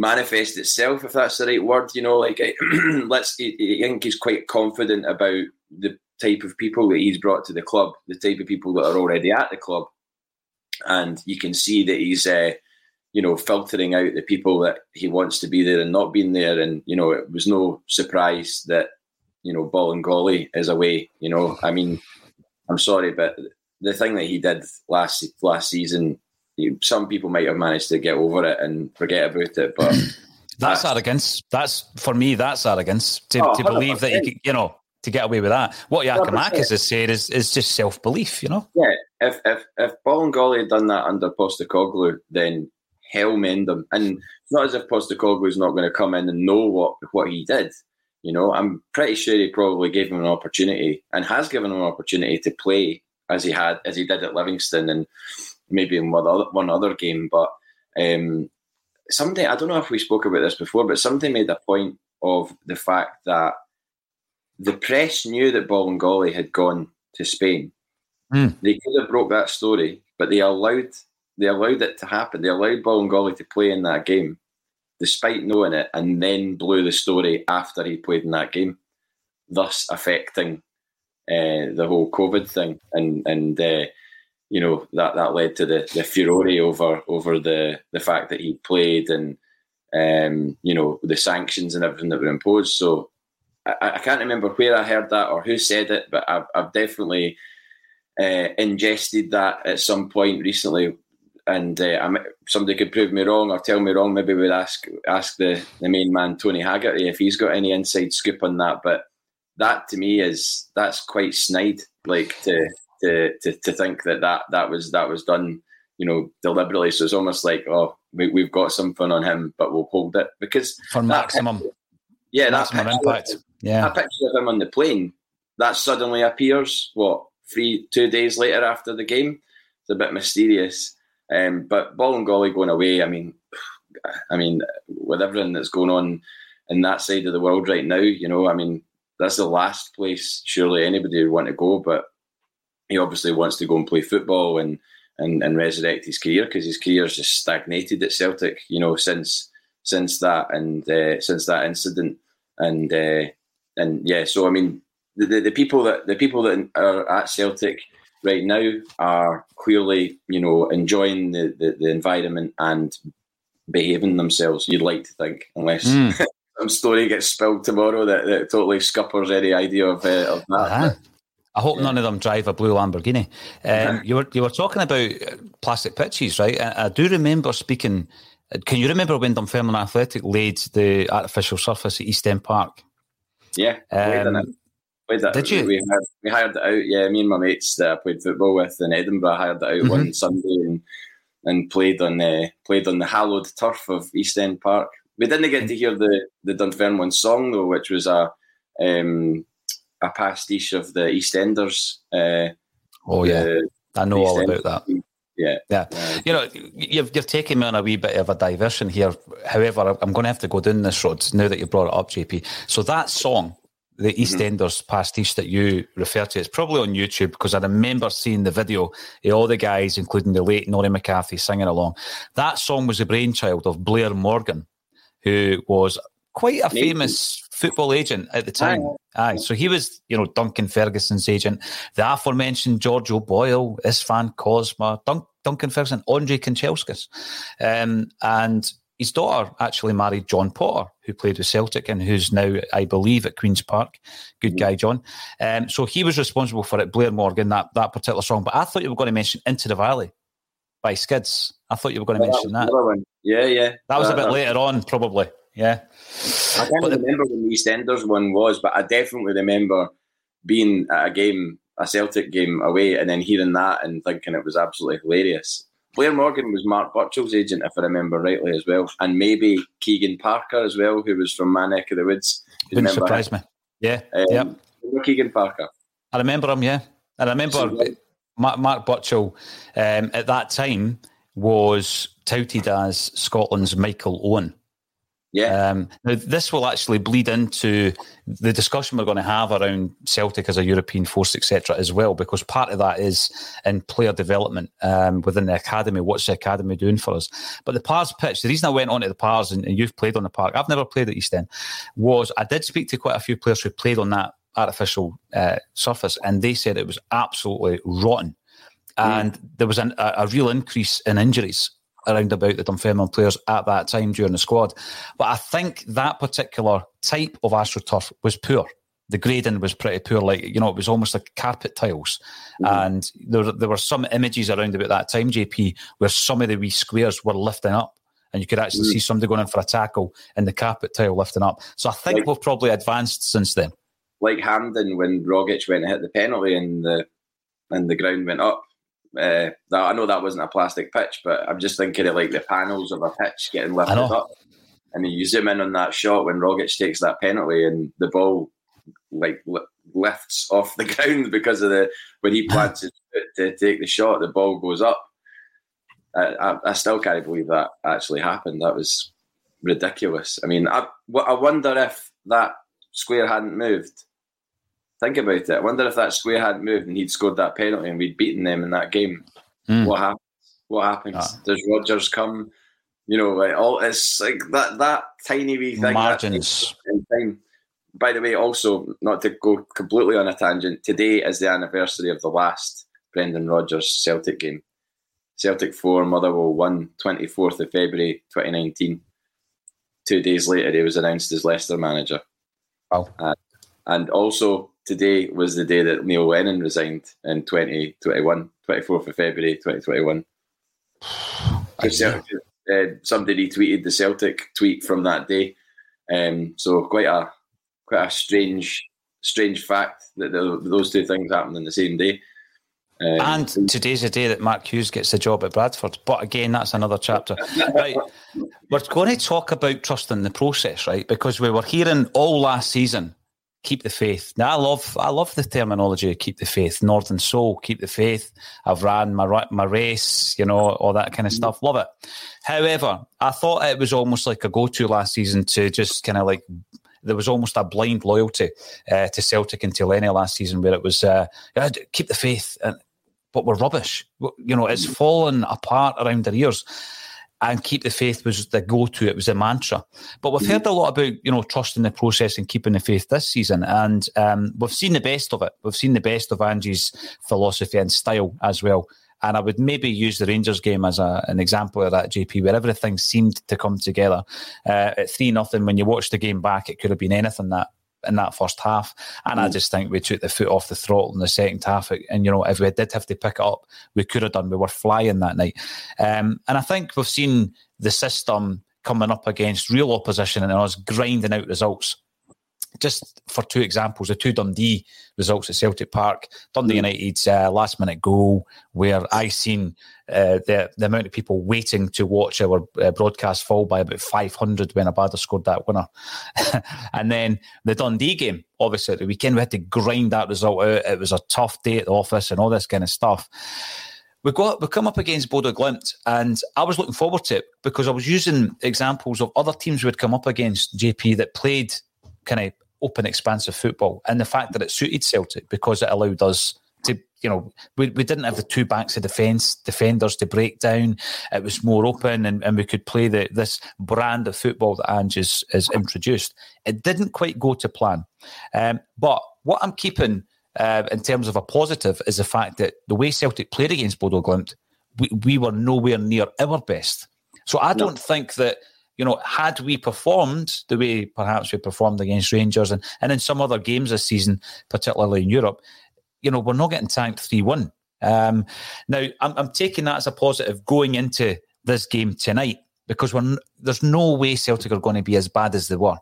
manifest itself, if that's the right word. You know, like <clears throat> let's. I think he's quite confident about the type of people that he's brought to the club, the type of people that are already at the club, and you can see that he's, uh, you know, filtering out the people that he wants to be there and not being there. And you know, it was no surprise that you know Bolingoli is away. You know, I mean, I'm sorry, but the thing that he did last last season, some people might have managed to get over it and forget about it, but. <clears throat> That's, that's arrogance. That's for me. That's arrogance to, oh, to believe that you, you know to get away with that. What Giakoumakis has said is is just self belief, you know. Yeah, if if if Bolingoli had done that under Postecoglou, then hell mend them. And it's not as if Postecoglou is not going to come in and know what what he did. You know, I'm pretty sure he probably gave him an opportunity and has given him an opportunity to play as he had as he did at Livingston and maybe in one other, one other game. But um, somebody I don't know if we spoke about this before, but somebody made a point of the fact that the press knew that Bolingoli had gone to Spain. Mm. They could have broke that story, but they allowed they allowed it to happen. They allowed Bolingoli to play in that game, despite knowing it, and then blew the story after he played in that game, thus affecting uh, the whole COVID thing. And and uh, you know that that led to the the furore over over the the fact that he played and um, you know the sanctions and everything that were imposed. So I, I, can't remember where I heard that or who said it, but I've, I've definitely uh, ingested that at some point recently. And uh, somebody could prove me wrong or tell me wrong. Maybe we'd ask ask the, the main man Tony Haggerty if he's got any inside scoop on that. But that to me is that's quite snide. Like to to to, to think that, that that was that was done you know, deliberately. So it's almost like, oh, we, have got something on him, but we'll hold it because for maximum. yeah, that's maximum impact. Yeah. A picture of him on the plane that suddenly appears, what, three, two days later after the game. It's a bit mysterious. Um, but Bolingoli going away, I mean, I mean, with everything that's going on in that side of the world right now, you know, I mean, that's the last place surely anybody would want to go. But he obviously wants to go and play football and and, and resurrect his career because his career's just stagnated at Celtic, you know, since since that and uh, since that incident. And uh, and yeah, so I mean, the, the, the, people that the people that are at Celtic right now are clearly, you know, enjoying the, the, the environment and behaving themselves. You'd like to think, unless mm. <laughs> some story gets spilled tomorrow that, that totally scuppers any idea of, uh, of that. Uh-huh. I hope yeah. none of them drive a blue Lamborghini. <laughs> Um, you were you were talking about plastic pitches, right? I, I, do remember speaking. Can you remember when Dunfermline Athletic laid the artificial surface at East End Park? Yeah, um, Did you? We hired, we hired it out. Yeah, me and my mates that I played football with in Edinburgh hired it out mm-hmm. one Sunday and and played on the played on the hallowed turf of East End Park. We didn't get to hear the the Dunfermline song though, which was a um, a pastiche of the EastEnders. Uh, oh yeah, I know all about that. Yeah, yeah. Uh, you know, you've you've taken me on a wee bit of a diversion here. However, I'm going to have to go down this road now that you brought it up, JP. So that song, the mm-hmm. EastEnders mm-hmm. pastiche that you refer to, it's probably on YouTube because I remember seeing the video of all the guys, including the late Norrie McCathie, singing along. That song was the brainchild of Blair Morgan, who was quite a famous football agent at the time. Aye. Aye. So he was, you know, Duncan Ferguson's agent. The aforementioned George O'Boyle, Istvan Kozma, Dun- Duncan Ferguson, Andre Kanchelskis. Um, and his daughter actually married John Potter, who played with Celtic and who's now, I believe, at Queen's Park. Good guy, John. Um, so he was responsible for it, Blair Morgan, that, that particular song. But I thought you were going to mention Into the Valley by Skids. I thought you were going to mention that. One. Yeah, yeah. That was a bit later on, probably. Yeah. I can't but remember when the EastEnders one was, but I definitely remember being at a game, a Celtic game away, and then hearing that and thinking it was absolutely hilarious. Blair Morgan was Mark Burchill's agent, if I remember rightly, as well, and maybe Keegan Parker as well, who was from my neck of the woods. Wouldn't surprise him? me. Yeah, um, yeah. Keegan Parker. I remember him. Yeah, I remember so, Mark, Mark Burchill um, at that time was touted as Scotland's Michael Owen. Yeah. Um, now, this will actually bleed into the discussion we're going to have around Celtic as a European force, etc., as well, because part of that is in player development um, within the academy. What's the academy doing for us? But the Pars pitch, the reason I went on to the Pars and, and you've played on the park, I've never played at East End, was I did speak to quite a few players who played on that artificial uh, surface, and they said it was absolutely rotten. Mm. And there was an, a, a real increase in injuries around about the Dunfermline players at that time during the squad. But I think that particular type of AstroTurf was poor. The grading was pretty poor, like you know, it was almost like carpet tiles. Mm-hmm. And there, there were some images around about that time, JP, where some of the wee squares were lifting up, and you could actually mm-hmm. see somebody going in for a tackle and the carpet tile lifting up. So I think like, we've probably advanced since then. Like Hampden when Rogic went and hit the penalty and the and the ground went up uh, that, I know that wasn't a plastic pitch, but I'm just thinking of like the panels of a pitch getting lifted up. And then you zoom in on that shot when Rogic takes that penalty and the ball like lifts off the <laughs> ground because of the when he plants to, to take the shot, the ball goes up. I, I, I, still can't believe that actually happened. That was ridiculous. I mean, I, I wonder if that square hadn't moved Think about it. I wonder if that square hadn't moved and he'd scored that penalty and we'd beaten them in that game. Mm. What happens? What happens? Ah. Does Rodgers come? You know, like all it's like that that tiny wee thing. Margins. By the way, also not to go completely on a tangent. Today is the anniversary of the last Brendan Rodgers Celtic game. Celtic four, Motherwell one, 24th of February 2019. Two days later, he was announced as Leicester manager. Wow. Uh, and also today was the day that Neil Lennon resigned in 2021, 24th of February 2021. <sighs> uh, somebody retweeted the Celtic tweet from that day. Um, so quite a quite a strange strange fact that the, those two things happened in the same day. Um, and today's the day that Mark Hughes gets the job at Bradford. But again, that's another chapter. right. We're going to talk about trusting the process, right? Because we were hearing all last season keep the faith. Now I love I love the terminology keep the faith. Northern soul, keep the faith. I've ran my my race, you know, all that kind of stuff. Love it. However, I thought it was almost like a go to last season to just kind of like there was almost a blind loyalty uh, to Celtic and to Lenny last season where it was uh, keep the faith, and, but we're rubbish. You know, it's fallen apart around their ears and keep the faith was the go-to. It was a mantra. But we've heard a lot about you know trusting the process and keeping the faith this season, and um, we've seen the best of it. We've seen the best of Angie's philosophy and style as well. And I would maybe use the Rangers game as a, an example of that, JP, where everything seemed to come together. Uh, at three nothing, when you watch the game back, it could have been anything that in that first half. And mm. I just think we took the foot off the throttle in the second half. And, you know, if we did have to pick it up, we could have done. We were flying that night. Um, and I think we've seen the system coming up against real opposition and us grinding out results just for two examples, the two Dundee results at Celtic Park, Dundee mm. United's uh, last minute goal, where I seen uh, the the amount of people waiting to watch our uh, broadcast fall by about 500 when Abada scored that winner, <laughs> and then the Dundee game, obviously at the weekend we had to grind that result out. It was a tough day at the office and all this kind of stuff. We got we come up against Bodo Glimt, and I was looking forward to it because I was using examples of other teams we'd come up against JP that played kind of open, expansive football, and the fact that it suited Celtic because it allowed us to, you know, we, we didn't have the two backs of defence defenders to break down. It was more open, and, and we could play the this brand of football that Ange is, is introduced. It didn't quite go to plan, um, but what I'm keeping uh, in terms of a positive is the fact that the way Celtic played against Bodo Glimt, we, we were nowhere near our best. So I don't no. think that you know, had we performed the way perhaps we performed against Rangers and, and in some other games this season, particularly in Europe, you know, we're not getting tanked 3 1. Um, now, I'm, I'm taking that as a positive going into this game tonight because we're, there's no way Celtic are going to be as bad as they were.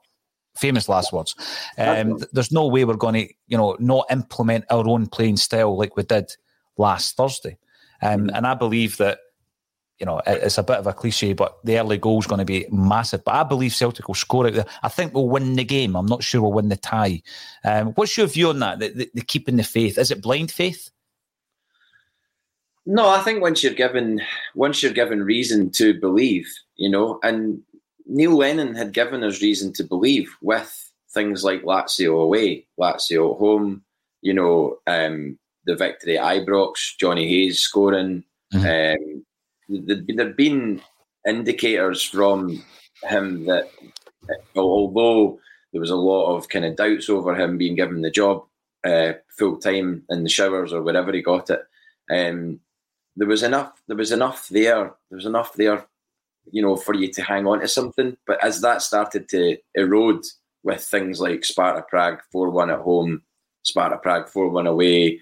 Famous last words. Um, there's no way we're going to, you know, not implement our own playing style like we did last Thursday. Um, mm-hmm. and I believe that, you know, it's a bit of a cliche, but the early goal is going to be massive. But I believe Celtic will score it. I think we'll win the game. I'm not sure we'll win the tie. Um, what's your view on that? The, the, the keeping the faith. Is it blind faith? No, I think once you're given once you're given reason to believe, you know, and Neil Lennon had given us reason to believe with things like Lazio away, Lazio at home, you know, um, the victory at Ibrox, Johnny Hayes scoring. Mm-hmm. Um, there have been indicators from him that, although there was a lot of kind of doubts over him being given the job uh, full time in the showers or wherever he got it, um, there was enough. There was enough there. There was enough there, you know, for you to hang on to something. But as that started to erode with things like Sparta Prague four one at home, Sparta Prague four one away.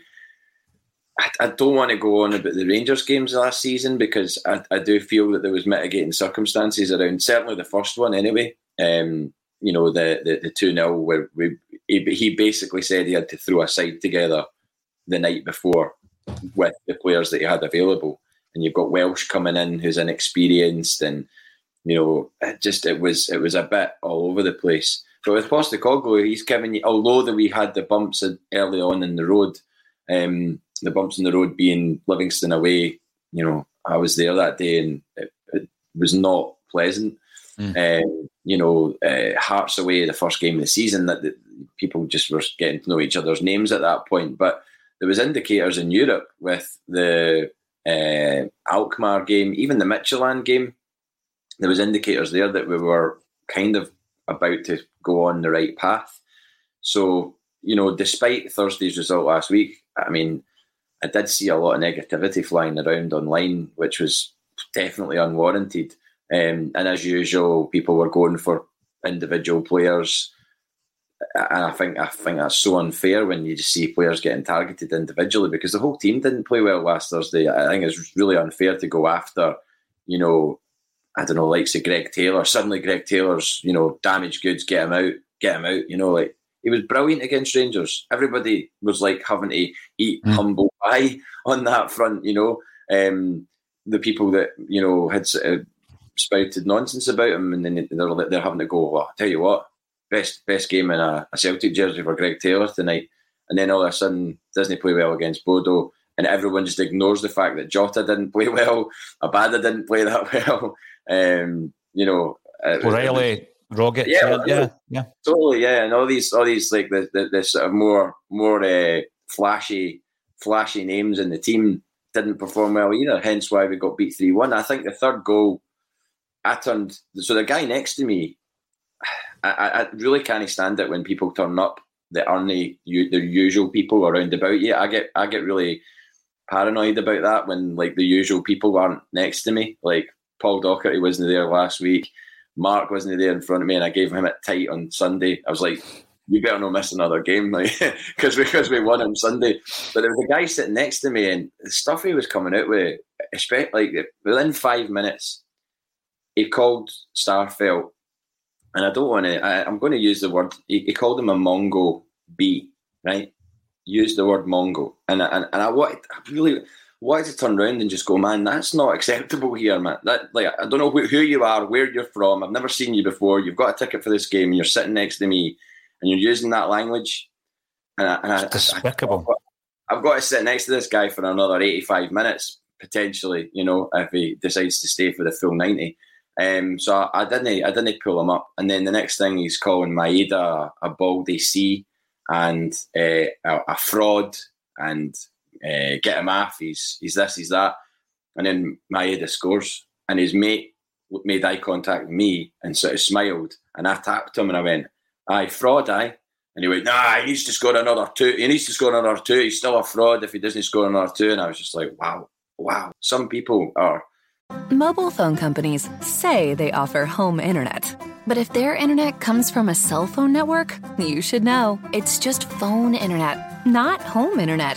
I, don't want to go on about the Rangers games last season because I, I do feel that there was mitigating circumstances around certainly the first one anyway. Um, you know the the, the two 0 where we he, he basically said he had to throw a side together the night before with the players that he had available. And you've got Welsh coming in who's inexperienced, and you know, it just it was it was a bit all over the place. But with Postecoglou, he's given you. Although that we had the bumps early on in the road, um, the bumps in the road being Livingston away. You know, I was there that day, and it, it was not pleasant. Mm. Um, you know, uh, Hearts away, the first game of the season, that the, people just were getting to know each other's names at that point. But there was indicators in Europe with the uh, Alkmaar game, even the Midtjylland game. There was indicators there that we were kind of about to go on the right path. So you know, despite Thursday's result last week, I mean, I did see a lot of negativity flying around online, which was definitely unwarranted. Um, and as usual, people were going for individual players and I think I think that's so unfair when you just see players getting targeted individually because the whole team didn't play well last Thursday. I think it's really unfair to go after, you know, I don't know, likes say Greg Taylor. Suddenly, Greg Taylor's you know damaged goods. Get him out. Get him out. You know, like he was brilliant against Rangers. Everybody was like having to eat mm. humble pie <laughs> on that front. You know, um, the people that you know had uh, spouted nonsense about him, and then they're they're having to go. Well, I'll tell you what best best game in a, a, Celtic jersey for Greg Taylor tonight. And then all of a sudden, doesn't play well against Bodo, and everyone just ignores the fact that Jota didn't play <laughs> well, Abada didn't play that <laughs> well. Um, you know, O'Reilly, Rogic, yeah, yeah, yeah, totally, yeah, and all these, all these like the, the, the sort of more, more uh, flashy, flashy names in the team didn't perform well either. Hence why we got beat three one. I think the third goal, I turned so the guy next to me I, I really can't stand it when people turn up that aren't the, the usual people around about you. I get I get really paranoid about that when like the usual people aren't next to me. Like Paul Docherty wasn't there last week. Mark wasn't there in front of me, and I gave him it tight on Sunday. I was like, "You better not miss another game, like <laughs> because because we won on Sunday." But there was a guy sitting next to me, and the stuff he was coming out with, especially like within five minutes, he called Starfelt and I don't want to. I, am going to use the word. He, he, called him a Mongo B, right? Use the word Mongo, and and, and I wanted, I really wanted to turn around and just go, man, that's not acceptable here, man. That like I don't know who, who you are, where you're from. I've never seen you before. You've got a ticket for this game, and you're sitting next to me, and you're using that language. And, I, and I, despicable. I, I've got to sit next to this guy for another 85 minutes potentially. You know, if he decides to stay for the full 90. Um, so I, I, didn't I didn't pull him up. And then the next thing he's calling Maeda a, a baldy C and uh, a, a, fraud and uh, get him off. He's he's this, he's that. And then Maeda scores and his mate made eye contact with me and sort of smiled. And I tapped him and I went, aye, fraud, aye. And he went, nah, he needs to score another two. He needs to score another two. He's still a fraud if he doesn't score another two. And I was just like, wow, wow. Some people are Mobile phone companies say they offer home internet. But if their internet comes from a cell phone network, you should know. It's just phone internet, not home internet.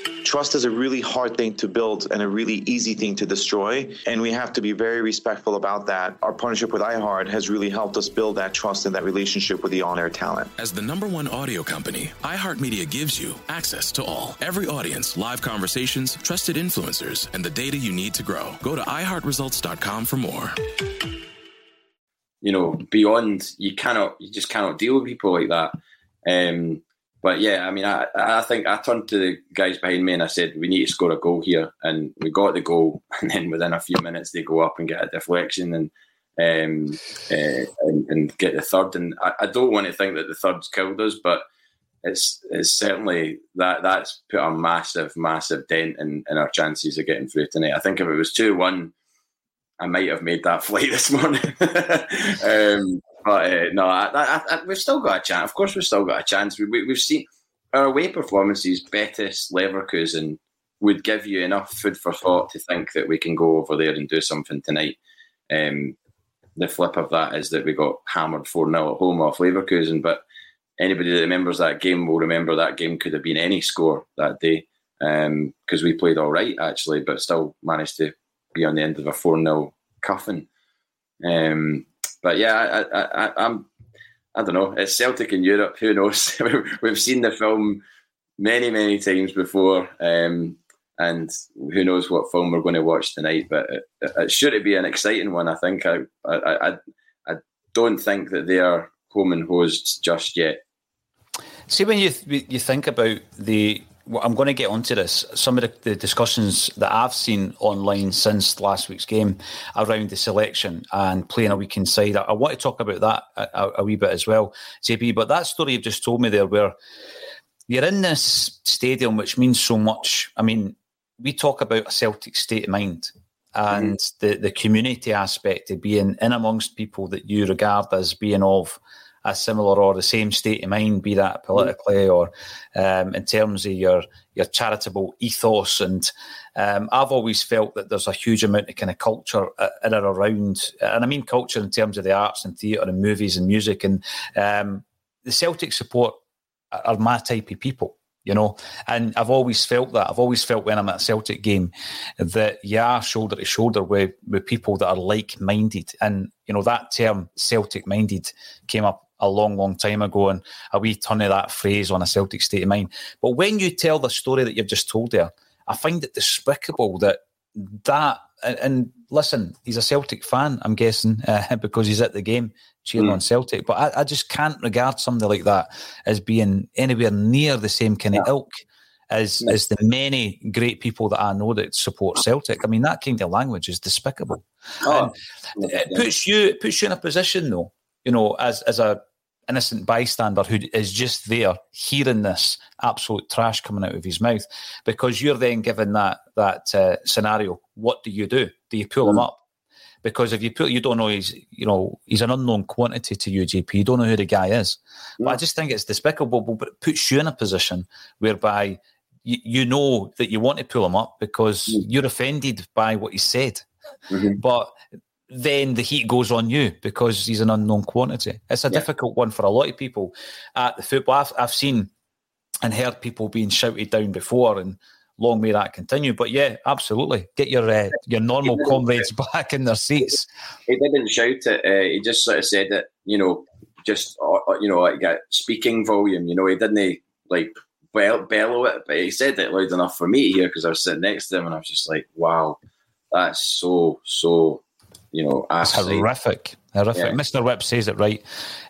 Trust is a really hard thing to build and a really easy thing to destroy. And we have to be very respectful about that. Our partnership with iHeart has really helped us build that trust and that relationship with the on air talent. As the number one audio company, iHeartMedia gives you access to all, every audience, live conversations, trusted influencers, and the data you need to grow. Go to iHeartResults.com for more. You know, beyond, you cannot, you just cannot deal with people like that. Um, but yeah, I mean, I, I think I turned to the guys behind me and I said, we need to score a goal here. And we got the goal. <laughs> And then within a few minutes, they go up and get a deflection and um, uh, and, and, get the third. And I, I, don't want to think that the third's killed us, but it's it's certainly that that's put a massive, massive dent in, in our chances of getting through tonight. I think if it was 2 1, I might have made that <laughs> flight this morning. <laughs> um, but uh, no, I, I, I, we've still got a chance. Of course, we've still got a chance. We, we, we've seen our away performances, Betis, Leverkusen, would give you enough food for thought to think that we can go over there and do something tonight. Um, the flip of that is that we got hammered 4 0 at home off Leverkusen. But anybody that remembers that game will remember that game could have been any score that day because um, we played all right, actually, but still managed to be on the end of a 4 0 cuffing. Um, but yeah, I, I, I'm. I don't know. It's Celtic in Europe. Who knows? <laughs> We've seen the film many, many times before, um, and who knows what film we're going to watch tonight. But it, it should be an exciting one. I think. I, I, I, I don't think that they are home and hosed just yet. See, when you you think about the I'm going to get onto this. Some of the, the, discussions that I've seen online since last week's game around the selection and playing a week inside. I, I want to talk about that a, a, wee bit as well, JP. But that story you've just told me there, where you're in this stadium, which means so much. I mean, we talk about a Celtic state of mind and mm-hmm. the, the community aspect of being in amongst people that you regard as being of a similar or the same state of mind, be that politically or um, in terms of your your charitable ethos. And um, I've always felt that there's a huge amount of kind of culture uh, in and around, and I mean culture in terms of the arts and theatre and movies and music. And um, the Celtic support are my type of people you know. And I've always felt that. I've always felt when I'm at a Celtic game that you are shoulder to shoulder with, with people that are like minded. And, you know, that term Celtic minded came up a long, long time ago, and a wee ton of that phrase on a Celtic state of mind. But when you tell the story that you've just told there, I find it despicable that that and, and listen, he's a Celtic fan, I'm guessing, <laughs> uh, because he's at the game cheering mm. on Celtic. But I, I, just can't regard somebody like that as being anywhere near the same kind of ilk as as the many great people that I know that support Celtic. I mean, that kind of language is despicable. Oh, it puts you it puts you in a position though, you know, as as a innocent bystander who is just there hearing this absolute trash coming out of his mouth because you're then given that that uh, scenario what do you do do you pull mm. him up because if you put you don't know he's you know he's an unknown quantity to you JP you don't know who the guy is mm. but I just think it's despicable but it puts you in a position whereby you, you know that you want to pull him up because mm. you're offended by what he said mm-hmm. but then the heat goes on you because he's an unknown quantity. It's a yeah. difficult one for a lot of people at the football. I've, I've seen and heard people being shouted down before, and long may that continue. But yeah, absolutely, get your uh, your normal comrades back in their seats. He didn't shout it. Uh, he just sort of said it. You know, just uh, uh you know, like a speaking volume. You know, he didn't like bell- bellow it, but he said it loud enough for me to hear because I was sitting next to him, and I was just like, wow, that's so so you know, it's horrific, horrific. Yeah. Mr. Whip says it right.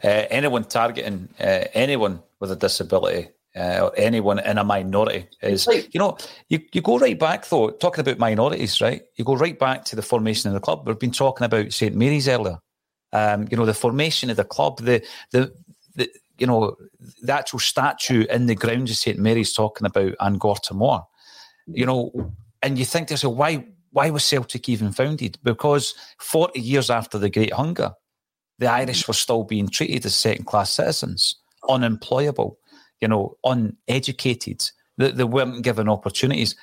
Uh, anyone targeting uh, anyone with a disability uh, or anyone in a minority is, you know, you, you go right back though, talking about minorities, right? You go right back to the formation of the club. We've been talking about St. Mary's earlier. Um, you know, the formation of the club, the, the, the, you know, the actual statue in the grounds of St. Mary's talking about Angkor Timor, you know, and you think to yourself, why, why was Celtic even founded? Because 40 years after the Great Hunger, the Irish were still being treated as second class citizens, unemployable, you know, uneducated. They, they weren't given opportunities.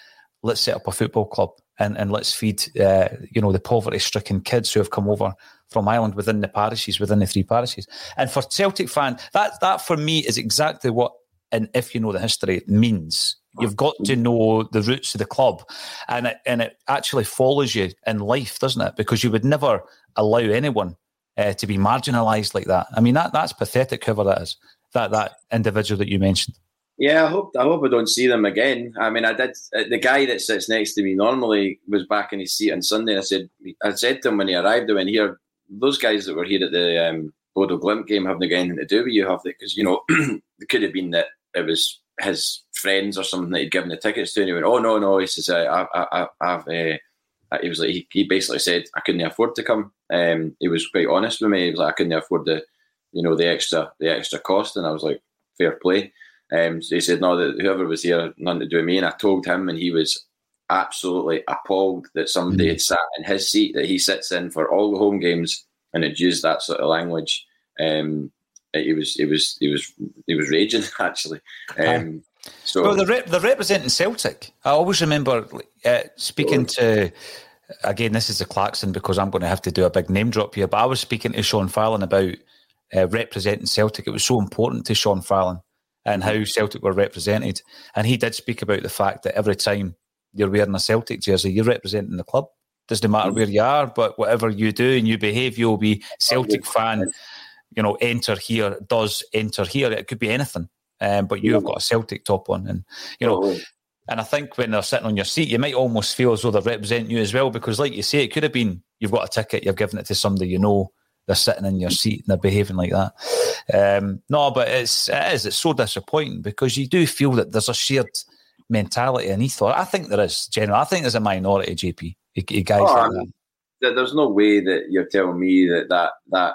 Let's set up a football club and, and let's feed, uh, you know, the poverty stricken kids who have come over from Ireland within the parishes, within the three parishes. And for Celtic fan, that that for me is exactly what, and if you know the history, means. You've got to know the roots of the club, and it, and it actually follows you in life, doesn't it? Because you would never allow anyone uh, to be marginalised like that. I mean, that that's pathetic. Whoever that is, that that individual that you mentioned. Yeah, I hope I hope I don't see them again. I mean, I did. Uh, the guy that sits next to me normally was back in his seat on Sunday. And I said, I said to him when he arrived, I went here. Those guys that were here at the um, Bodo Glimt game haven't got anything to do with you, have they? Because you know, <clears throat> it could have been that it was his friends or something that he'd given the tickets to, and he went, "Oh no, no," he says, "I, I, I, have uh, he was like, he, he, basically said, I couldn't afford to come. Um, he was quite honest with me. He was like, I couldn't afford the, you know, the extra, the extra cost, and I was like, fair play. Um, so he said, no, that whoever was here, nothing to do with me, and I told him, and he was absolutely appalled that somebody mm-hmm. had sat in his seat that he sits in for all the home games and had used that sort of language. Um, he was, he was, he was, he was raging <laughs> actually. Um, so well, they're, re- they're representing Celtic. I always remember uh, speaking to. Again, this is a Clarkson because I'm going to have to do a big name drop here. But I was speaking to Sean Fallon about uh, representing Celtic. It was so important to Sean Fallon and how Celtic were represented. And he did speak about the fact that every time you're wearing a Celtic jersey, you're representing the club. Doesn't matter where you are, but whatever you do and you behave, you'll be Celtic fan. You know, enter here does enter here. It could be anything um, but you have got a Celtic top on, and you know. Oh. And I think when they're sitting on your seat, you might almost feel as though they're representing you as well, because, like you say, it could have been you've got a ticket, you're giving it to somebody you know, they're sitting in your seat and they're behaving like that. Um, no, but it's it is it's so disappointing because you do feel that there's a shared mentality and ethos. I think there is general. I think there's a minority, JP. You, guys, oh, like there's no way that you're telling me that that that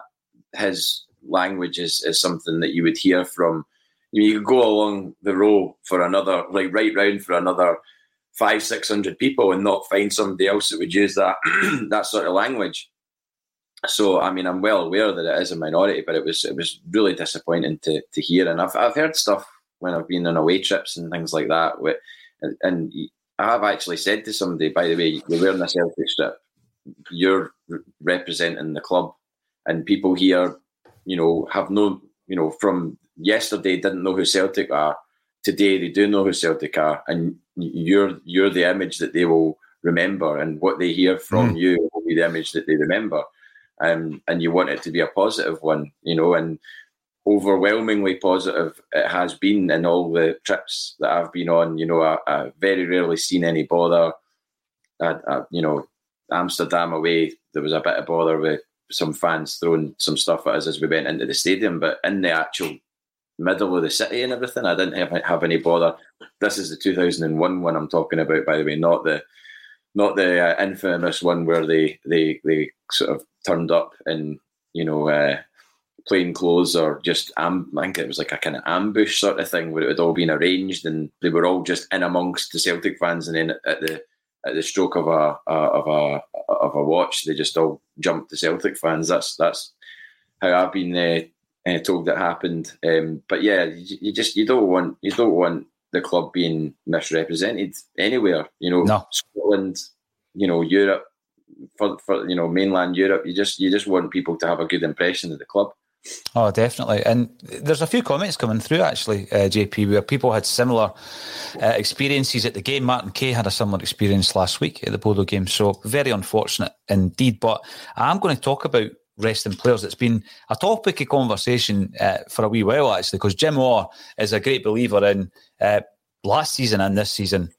his language is, is something that you would hear from you could go along the row for another, like right round for another five, six hundred people and not find somebody else that would use that <clears throat> that sort of language. So I mean, I'm well aware that it is a minority, but it was it was really disappointing to to hear. And I've I've heard stuff when I've been on away trips and things like that. And, and I have actually said to somebody, by the way, you're wearing a Celtic strip, you're representing the club, and people here, you know, have no, you know, from yesterday didn't know who Celtic are. Today they do know who Celtic are, and you're you're the image that they will remember, and what they hear from mm. you will be the image that they remember. Um, and you want it to be a positive one, you know, and overwhelmingly positive it has been in all the trips that I've been on. You know, I, I very rarely seen any bother. I, I, you know, Amsterdam away, there was a bit of bother with some fans throwing some stuff at us as we went into the stadium, but in the actual middle of the city and everything. I didn't have, have any bother. This is the 2001 one I'm talking about, by the way, not the not the uh, infamous one where they, they they sort of turned up in you know uh, plain clothes or just am- I think it was like a kind of ambush sort of thing where it had all been arranged and they were all just in amongst the Celtic fans and then at the at the stroke of a of a of a watch they just all jumped the Celtic fans. That's that's how I've been uh, uh, told that happened. Um, but yeah, you, you, just you don't want you don't want the club being misrepresented anywhere. You know, no. Scotland, you know, Europe, for, for you know mainland Europe. You just you just want people to have a good impression of the club. Oh, definitely. And there's a few comments coming through actually, uh, JP, where people had similar uh, experiences at the game. Martin Kay had a similar experience last week at the Bodo game. So very unfortunate indeed. But I'm going to talk about resting players. It's been a topic of conversation uh, for a wee while, actually, because Jim Orr is a great believer in uh, last season and this season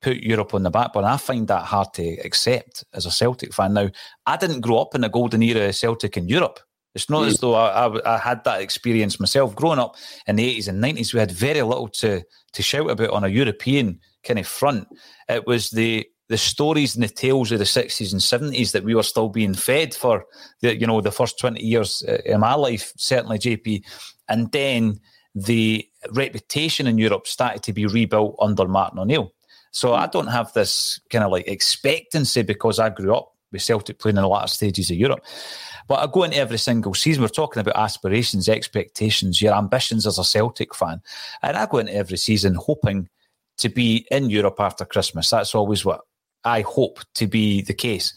put Europe on the back burner. I find that hard to accept as a Celtic fan. Now, I didn't grow up in the golden era of Celtic in Europe. It's not as though I, I, I, had that experience myself. Growing up in the 80s and 90s, we had very little to, to shout about on a European kind of front. It was the the stories and the tales of the 60s and 70s that we were still being fed for the you know the first 20 years uh, in my life certainly JP and then the reputation in Europe started to be rebuilt under Martin O'Neill. So I don't have this kind of like expectancy because I grew up with Celtic playing in the latter stages of Europe. But I go into every single season we're talking about aspirations expectations your ambitions as a Celtic fan. And I go into every season hoping to be in Europe after Christmas. That's always what I hope to be the case.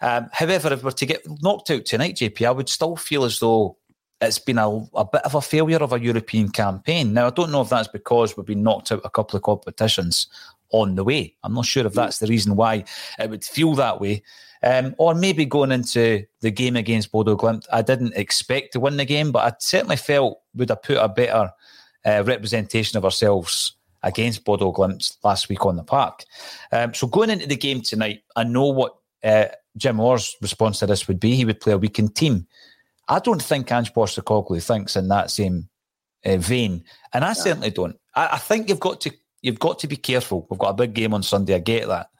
Um, however, if we're to get knocked out tonight, JP, I would still feel as though it's been a, a, bit of a failure of a European campaign. Now, I don't know if that's because we've been knocked out a couple of competitions on the way. I'm not sure if that's the reason why it would feel that way. Um, or maybe going into the game against Bodo Glimt, I didn't expect to win the game, but I certainly felt would have put a better uh, representation of ourselves against Bodo Glimt last week on the park. Um, so going into the game tonight, I know what uh, Jim Orr's response to this would be. He would play a weakened team. I don't think Ange Postecoglou thinks in that same uh, vein, and I yeah. certainly don't. I, I, think you've got to you've got to be careful. We've got a big game on Sunday. I get that,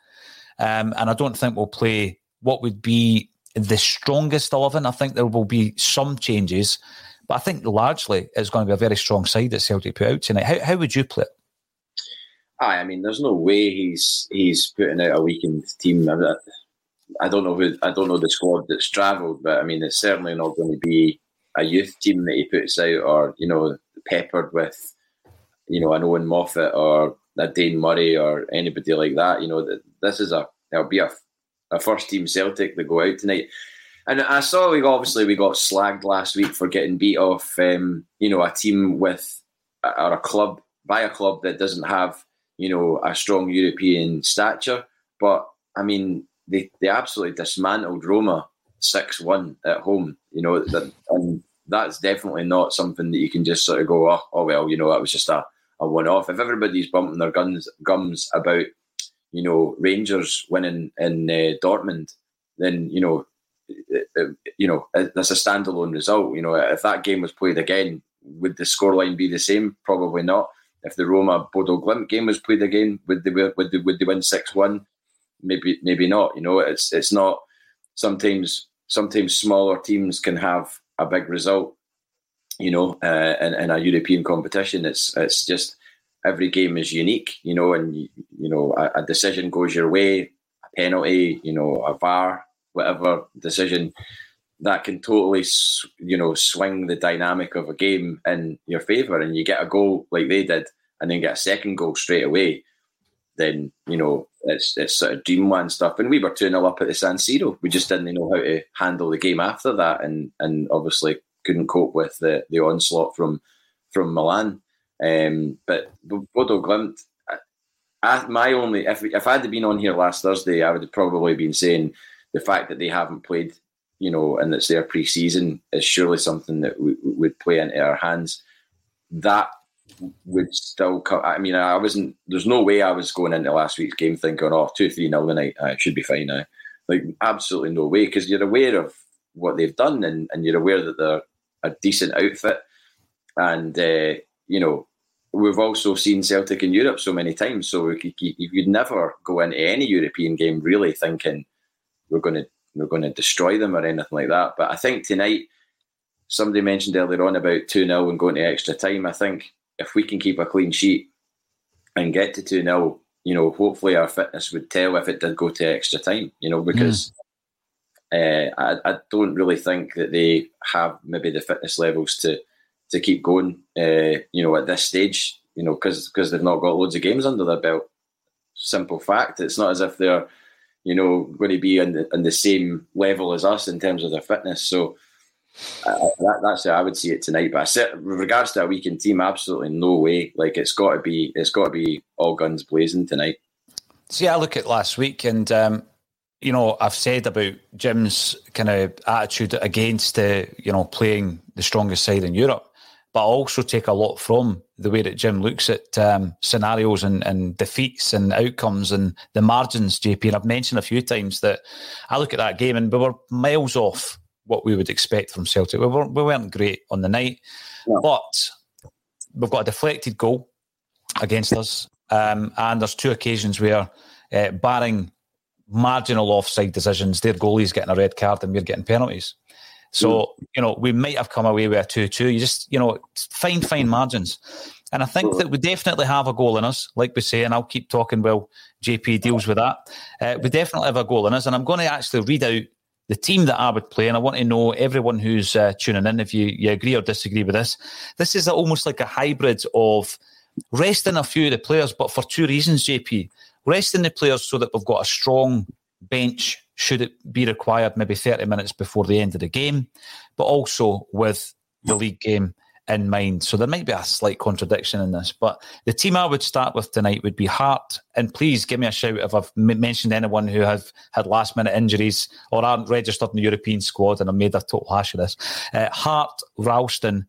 um, and I don't think we'll play what would be the strongest eleven. I think there will be some changes, but I think largely it's going to be a very strong side that Celtic put out tonight. How, how would you play it? I mean, there's no way he's he's putting out a weakened team. I don't know who I don't know the squad that's travelled, but I mean, it's certainly not going to be a youth team that he puts out, or you know, peppered with, you know, an Owen Moffat or a Dane Murray or anybody like that. You know, this is a it'll be a, a first team Celtic that go out tonight. And I saw we obviously we got slagged last week for getting beat off, um, you know, a team with or a club by a club that doesn't have you know, a strong European stature. But I mean, they, they absolutely dismantled Roma 6 1 at home, you know, that, and that's definitely not something that you can just sort of go, oh, oh well, you know, that was just a, a one off. If everybody's bumping their guns gums about, you know, Rangers winning in uh, Dortmund, then, you know, you know, that's a standalone result. You know, if that game was played again, would the scoreline be the same? Probably not if the Roma Bodo game was played again, would they would they, would they win six one? Maybe maybe not. You know, it's it's not. Sometimes sometimes smaller teams can have a big result. You know, uh, in, in a European competition, it's it's just every game is unique. You know, and you, know a, a decision goes your way, a penalty, you know, a VAR, whatever decision that can totally, you know, swing the dynamic of a game in your favour, and you get a goal like they did, and then get a second goal straight away. Then you know it's it's sort of dreamland stuff. And we were two 0 up at the San Siro. We just didn't know how to handle the game after that, and and obviously couldn't cope with the the onslaught from from Milan. Um, but Bodo Glimt, my only if if I had been on here last Thursday, I would have probably been saying the fact that they haven't played you know, and it's their pre-season is surely something that we, would play into our hands. That would still come. I mean, I wasn't. There's no way I was going into last week's game thinking, "Oh, two three nil tonight, uh, it should be fine now." Like, absolutely no way, because you're aware of what they've done, and, and you're aware that they're a decent outfit, and uh, you know, we've also seen Celtic in Europe so many times, so we could, you could never go into any European game really thinking we're going to we're going to destroy them or anything like that. But I think tonight, somebody mentioned earlier on about 2 0 and going to extra time. I think if we can keep a clean sheet and get to 2 0, you know, hopefully our fitness would tell if it did go to extra time, you know, because uh, I, I, don't really think that they have maybe the fitness levels to to keep going, uh, you know, at this stage, you know, because they've not got loads of games under their belt. Simple fact. It's not as if they're you know, going to be on the, on the same level as us in terms of their fitness. So uh, that, that's how I would see it tonight. But I said, with regards to a weekend team, absolutely no way. Like it's got to be, it's got to be all guns blazing tonight. See, I look at last week, and um, you know, I've said about Jim's kind of attitude against, uh, you know, playing the strongest side in Europe but I also take a lot from the way that Jim looks at um, scenarios and, and, defeats and outcomes and the margins, JP. And I've mentioned a few times that I look at that game and we were miles off what we would expect from Celtic. We weren't, we weren't great on the night, no. but we've got a deflected goal against us, um, and there's two occasions where, uh, barring marginal offside decisions, their goalie's getting a red card and we're getting penalties. So, mm. you know, we might have come away with a 2 2. You just, you know, fine, fine margins. And I think that we definitely have a goal in us, like we say, and I'll keep talking while JP deals with that. Uh, we definitely have a goal in us. And I'm going to actually read out the team that I would play. And I want to know everyone who's uh, tuning in if you, you agree or disagree with this. This is almost like a hybrid of resting a few of the players, but for two reasons, JP. Resting the players so that we've got a strong bench should it be required, maybe 30 minutes before the end of the game, but also with the league game in mind. So there might be a slight contradiction in this, but the team I would start with tonight would be Hart. And please give me a shout if I've m- mentioned anyone who have had last minute injuries or aren't registered in the European squad and I've made a total hash of this. Uh, Hart, Ralston,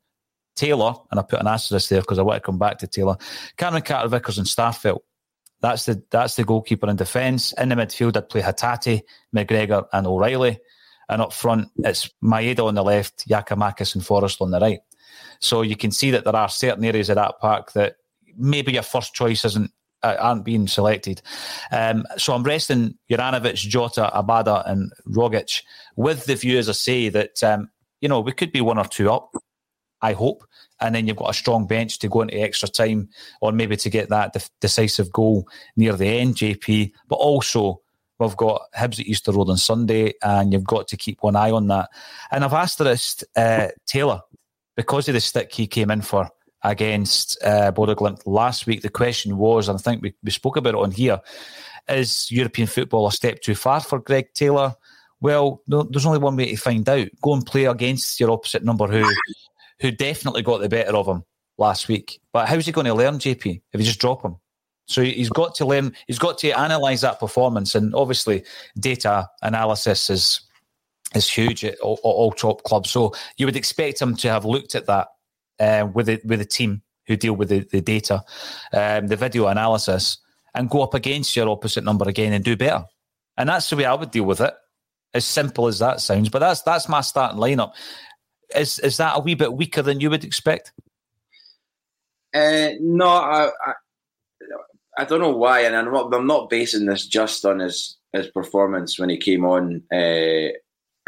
Taylor, and I put an asterisk there because I want to come back to Taylor, Cameron Carter Vickers, and Starfelt. That's the that's the goalkeeper in defence. In the midfield, I'd play Hatate, McGregor, and O'Reilly. And up front, it's Maeda on the left, Giakoumakis and Forrest on the right. So you can see that there are certain areas of that park that maybe your first choice isn't uh, aren't being selected. Um, so I'm resting Juranovic, Jota, Abada, and Rogic with the view, as I say, that um, you know we could be one or two up. I hope, and then you've got a strong bench to go into extra time, or maybe to get that de- decisive goal near the end, JP. But also we've got Hibs at Easter Road on Sunday, and you've got to keep one eye on that. And I've asked uh, Taylor because of the stick he came in for against uh, last week. The question was, and I think we, we spoke about it on here, is European football a step too far for Greg Taylor? Well, no, there's only one way to find out. Go and play against your opposite number who who definitely got the better of him last week. But how's he going to learn, JP, if you just drop him? So he's got to learn, he's got to analyse that performance. And obviously, data analysis is is huge at all, all, top clubs. So you would expect him to have looked at that uh, with the, with team who deal with the, the data, um, the video analysis, and go up against your opposite number again and do better. And that's the way I would deal with it. As simple as that sounds, but that's that's my starting lineup. Is is that a wee bit weaker than you would expect? Uh, no, I, I, I don't know why, and I'm not I'm not basing this just on his his performance when he came on uh,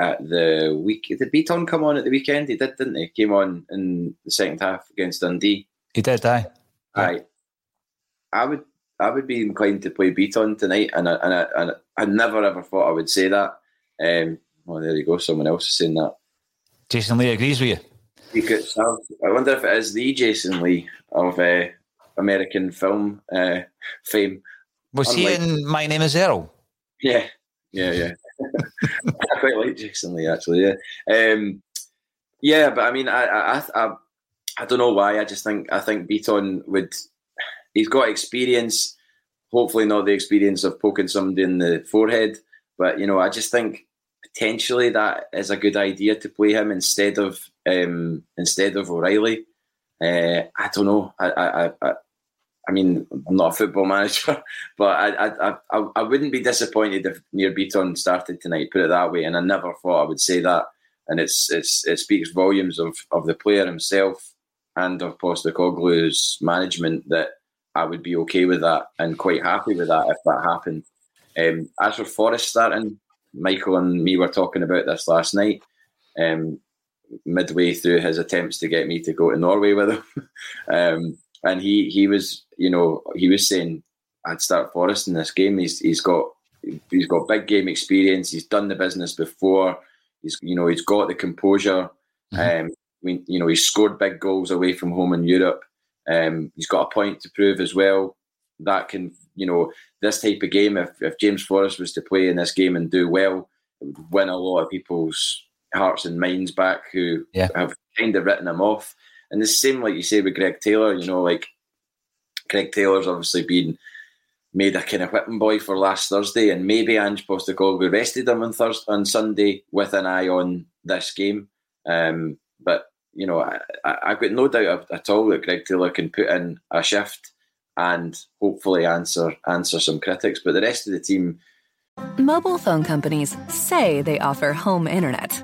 at the week. Did Bitton come on at the weekend? He did, didn't he? Came on in the second half against Dundee. He did, aye. Aye. I would I would be inclined to play Bitton tonight, and I, and I, and I never ever thought I would say that. Um, well, there you go. Someone else is saying that. Jason Lee agrees with you. I wonder if it is the Jason Lee of uh, American film uh, fame. Was Unlike, he in My Name Is Earl? Yeah, yeah, yeah. <laughs> Quite like Jason Lee actually. Yeah, um, yeah, but I mean, I, I, I, I don't know why. I just think I think Bitton would. He's got experience. Hopefully, not the experience of poking somebody in the forehead, but you know, I just think potentially that is a good idea to play him instead of um, instead of O'Reilly. Uh, I don't know. I, I, I, I mean, I'm not a football <laughs> manager, but I, I, I, I wouldn't be disappointed if Nir Bitton started tonight. Put it that way, and I never thought I would say that. And it's, it's it speaks volumes of, of the player himself and of Postecoglou's management that I would be okay with that and quite happy with that if that happened. Um, as for Forrest starting, Michael and me were talking about this last night. Um, midway through his attempts to get me to go to Norway with him, <laughs> um, and he he was you know he was saying I'd start Forrest in this game. He's he's got he's got big game experience. He's done the business before. He's you know he's got the composure. Mm-hmm. Um, I mean, you know he's scored big goals away from home in Europe. Um, he's got a point to prove as well. That can you know this type of game. If if James Forrest was to play in this game and do well, it would win a lot of people's hearts and minds back who yeah. have kind of written him off. And the same, like you say, with Greg Taylor, you know, like Greg Taylor's obviously been made a kind of whipping boy for last Thursday, and maybe Ange Postecoglou rested him on Thursday on Sunday with an eye on this game. Um, but you know, I, have got no doubt at all that Greg Taylor can put in a shift and hopefully answer answer some critics. But the rest of the team, mobile phone companies say they offer home internet.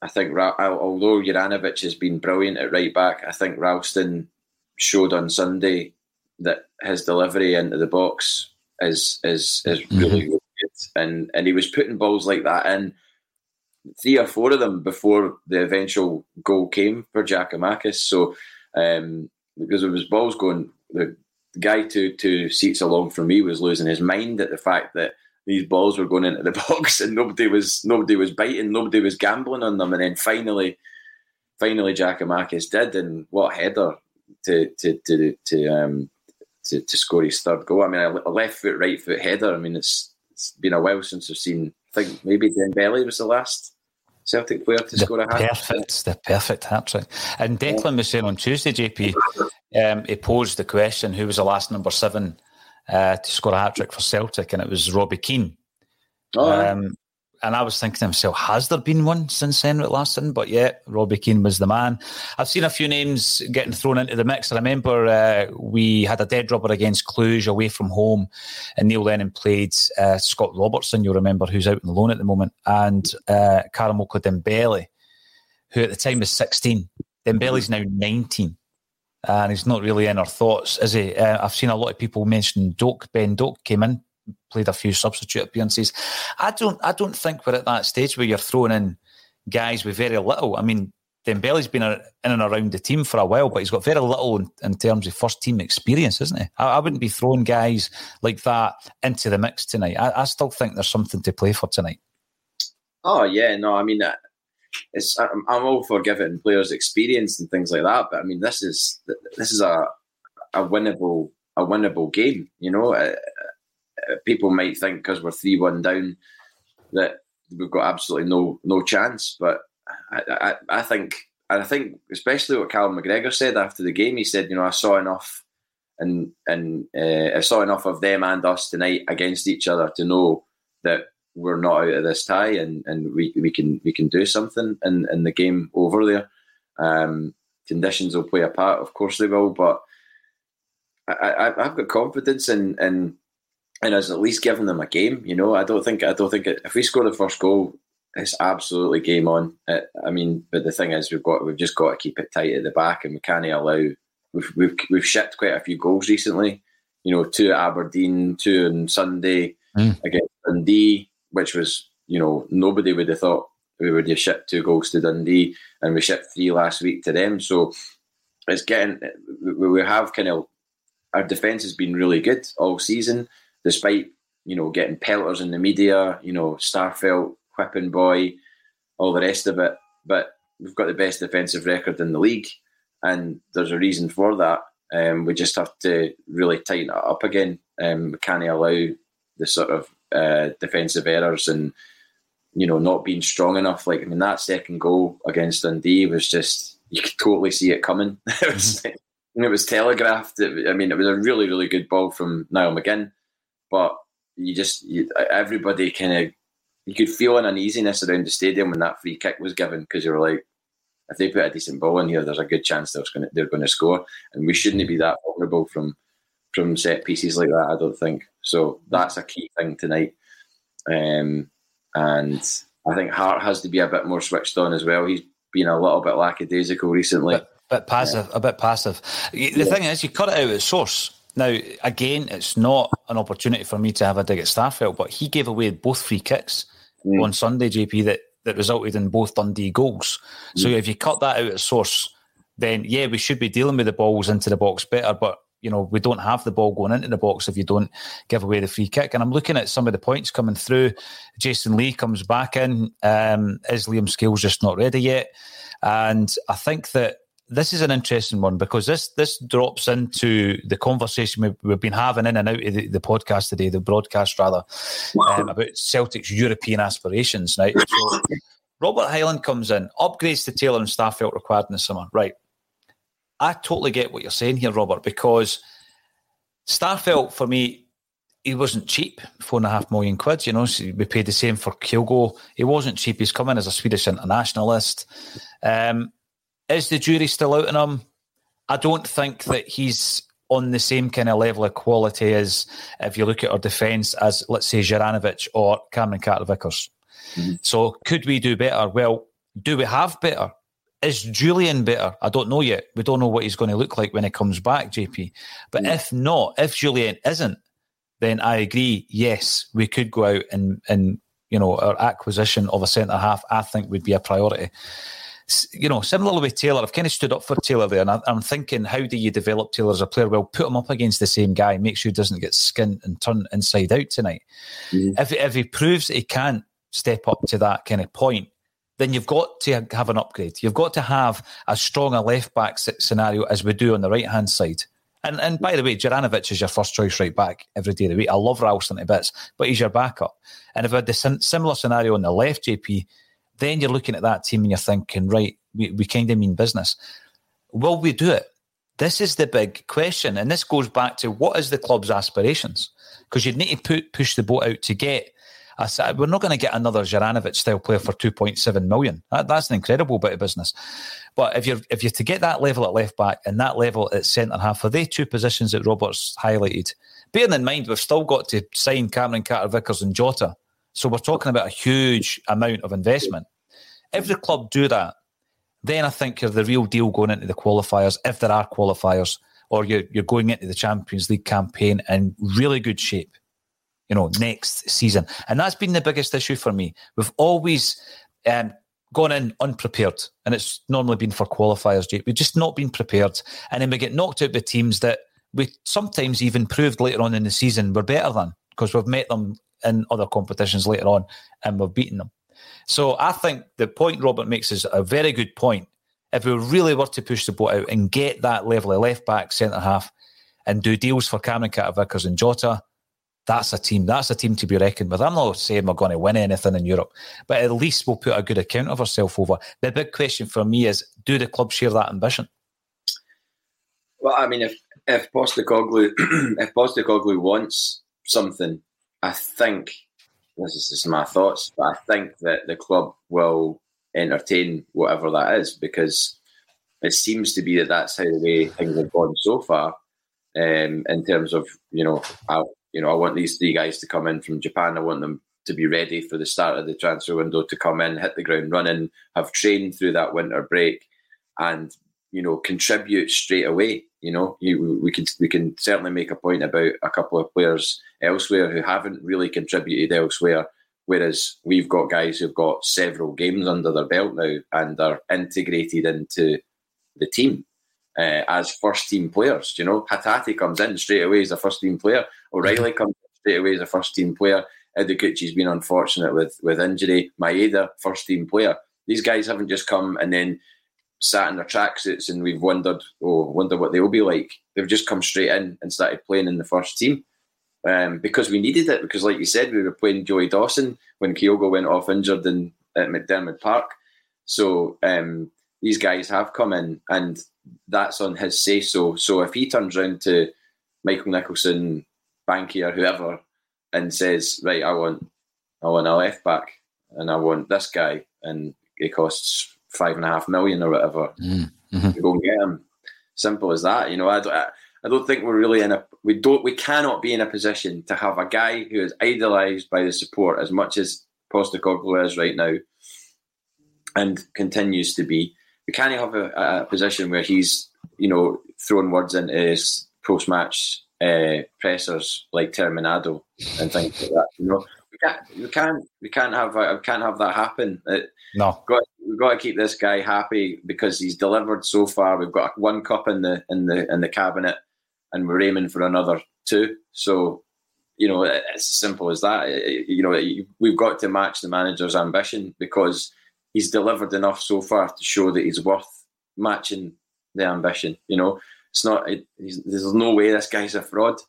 I think although Juranovic has been brilliant at right back, I think Ralston showed on Sunday that his delivery into the box is is is mm-hmm. really, really good, and and he was putting balls like that in three or four of them before the eventual goal came for Giakoumakis. So um, because there was balls going, the guy two two seats along from me was losing his mind at the fact that these balls were going into the <laughs> box and nobody was nobody was biting, nobody was gambling on them, and then finally, finally Giakoumakis did, and what header to to to to um to, to score his third goal. I mean, a left foot, right foot header. I mean, it's it's been a while since I've seen. I think maybe Dembele was the last Celtic player to the score a hat. Perfect, the perfect hat trick. And Declan was saying on Tuesday, JP, um, he posed the question: Who was the last number seven uh, to score a hat trick for Celtic, and it was Robbie Keane. Oh, um, and I was thinking to myself, has there been one since Henrik Larsson? But yeah, Robbie Keane was the man. I've seen a few names getting thrown into the mix. I remember uh, we had a dead rubber against Cluj away from home, and Neil Lennon played uh, Scott Robertson, you'll remember, who's out on loan at the moment, and uh, Karamoko Dembele, who at the time was 16. Dembele's now 19 and he's not really in our thoughts, is he? Uh, I've seen a lot of people mention Doak. Ben Doak came in, played a few substitute appearances. I don't, I don't think we're at that stage where you're throwing in guys with very little. I mean, Dembele's been in and around the team for a while, but he's got very little in, in terms of first team experience, isn't he? I, I, wouldn't be throwing guys like that into the mix tonight. I, I, still think there's something to play for tonight. Oh yeah, no, I mean, uh, it's I'm, I'm all for giving players experience and things like that, but I mean this is this is a a winnable a winnable game. You know, uh, uh, people might think because we're three one down that we've got absolutely no no chance, but I, I, I think I think especially what Callum McGregor said after the game. He said, you know, I saw enough and and uh, I saw enough of them and us tonight against each other to know that we're not out of this tie and, and we, we can we can do something in, in the game over there. Um, conditions will play a part, of course they will, but I, I, have got confidence in, in in us at least giving them a game. You know, I don't think I don't think it, if we score the first goal, it's absolutely game on. It, I mean, but the thing is, we've got we've just got to keep it tight at the back, and we can't allow. We've we've we've shipped quite a few goals recently. You know, two at Aberdeen, two on Sunday mm. against Dundee which was, you know, nobody would have thought we would have shipped two goals to Dundee and we shipped three last week to them. So it's getting, we have kind of, our defence has been really good all season, despite, you know, getting pelters in the media, you know, Starfelt, Whipping Boy, all the rest of it. But we've got the best defensive record in the league, and there's a reason for that. Um, we just have to really tighten it up again. Um, we can't allow the sort of uh, defensive errors and you know not being strong enough. Like I mean, that second goal against Dundee was just you could totally see it coming. <laughs> it was mm-hmm. it was telegraphed. I mean, it was a really really good ball from Niall McGinn, but you just you, everybody kind of you could feel an uneasiness around the stadium when that free kick was given because you were like, if they put a decent ball in here, there's a good chance they're going to, they're going to score, and we shouldn't be that vulnerable from from set pieces like that. I don't think. So that's a key thing tonight. Um, and I think Hart has to be a bit more switched on as well. He's been a little bit lackadaisical recently. Bit, bit passive, yeah. a bit passive. The yeah. thing is, you cut it out at source. Now, again, it's not an opportunity for me to have a dig at Starfelt, but he gave away both free kicks mm. on Sunday, JP, that, that resulted in both Dundee goals. Mm. So if you cut that out at source, then yeah, we should be dealing with the balls into the box better. But you know, we don't have the ball going into the box if you don't give away the free kick. And I'm looking at some of the points coming through. Jason Lee comes back in. Um, is Liam Scales just not ready yet? And I think that this is an interesting one because this this drops into the conversation we've, we've been having in and out of the, the podcast today, the broadcast rather, um, about Celtic's European aspirations. Right, so <laughs> Robert Highland comes in, upgrades to Taylor and Starfelt required in the summer. Right, I totally get what you're saying here, Robert, because Starfelt for me. He wasn't cheap, four and a half million quid. You know, so we paid the same for Kyogo. He wasn't cheap. He's coming as a Swedish internationalist. Um, is the jury still out on him? I don't think that he's on the same kind of level of quality as if you look at our defence as, let's say, Juranovic or Cameron Carter Vickers. Mm-hmm. So could we do better? Well, do we have better? Is Julian better? I don't know yet. We don't know what he's going to look like when he comes back, JP. But mm-hmm. if not, if Julian isn't, then I agree. Yes, we could go out and and you know our acquisition of a centre half. I think would be a priority you know, similarly with Taylor, I've kind of stood up for Taylor there, and I, am thinking, how do you develop Taylor as a player? Well, put him up against the same guy, make sure he doesn't get skinned and turned inside out tonight. Mm-hmm. If if he proves he can't step up to that kind of point, then you've got to have an upgrade. You've got to have as strong a left back scenario as we do on the right hand side. And and by the way, Juranovic is your first choice right back every day of the week. I love Ralston to bits, but he's your backup. And if I had the similar scenario on the left, JP, then you're looking at that team and you're thinking, right, we, we kind of mean business. Will we do it? This is the big question. And this goes back to what is the club's aspirations? Because you'd need to put, push the boat out to get. We're not going to get another Juranovic style player for 2.7 million. That, that's an incredible bit of business. But if you're if you're to get that level at left back and that level at centre half, for they two positions that Roberts highlighted, bearing in mind we've still got to sign Cameron Carter Vickers and Jota so we're talking about a huge amount of investment. If the club do that, then I think you're the real deal going into the qualifiers, if there are qualifiers, or you're, you're going into the Champions League campaign in really good shape, you know, next season. And that's been the biggest issue for me. We've always um, gone in unprepared, and it's normally been for qualifiers, Jake. We've just not been prepared. And then we get knocked out by teams that we sometimes even proved later on in the season were better than because we've met them in other competitions later on, and we've beaten them. So I think the point Robert makes is a very good point. If we really were to push the boat out and get that level of left back, centre half, and do deals for Cameron Carter Vickers and Jota, that's a team. That's a team to be reckoned with. I'm not saying we're going to win anything in Europe, but at least we'll put a good account of ourselves over. The big question for me is: Do the club share that ambition? Well, I mean, if if Postecoglou <clears throat> if Postecoglou wants something, I think this is just my thoughts, but I think that the club will entertain whatever that is because it seems to be that that's how the way things have gone so far. Um, in terms of you know, I you know I want these three guys to come in from Japan. I want them to be ready for the start of the transfer window to come in, hit the ground running, have trained through that winter break, and you know contribute straight away. You know, you, we can we can certainly make a point about a couple of players elsewhere who haven't really contributed elsewhere. Whereas we've got guys who've got several games under their belt now and are integrated into the team uh, as first team players. You know, Hatate comes in straight away as a first team player. O'Riley comes straight away as a first team player. Ideguchi's been unfortunate with with injury. Maeda, first team player. These guys haven't just come and then sat in their tracksuits and we've wondered, oh, wonder what they'll be like. They've just come straight in and started playing in the first team um, because we needed it. Because, like you said, we were playing Joey Dawson when Kyogo went off injured in at McDiarmid Park. So um, these guys have come in, and that's on his say so. So if he turns around to Michael Nicholson, Banky, or whoever, and says, "Right, I want, I want a left back, and I want this guy, and it costs five and a half million or whatever. Mm-hmm. Go and get him. Simple as that. You know, I don't, I, I don't think we're really in a we don't we cannot be in a position to have a guy who is idolised by the support as much as Postecoglou is right now, and continues to be. We can't have a, a position where he's you know throwing words into his post match uh, pressers like Terminado and things like that. You know, can't, we can't, we can't have, we can't have that happen. It, no, got, we've got to keep this guy happy because he's delivered so far. We've got one cup in the in the in the cabinet, and we're aiming for another two. So, you know, it's as simple as that. You know, we've got to match the manager's ambition because he's delivered enough so far to show that he's worth matching the ambition. You know, it's not. It, there's no way this guy's a fraud.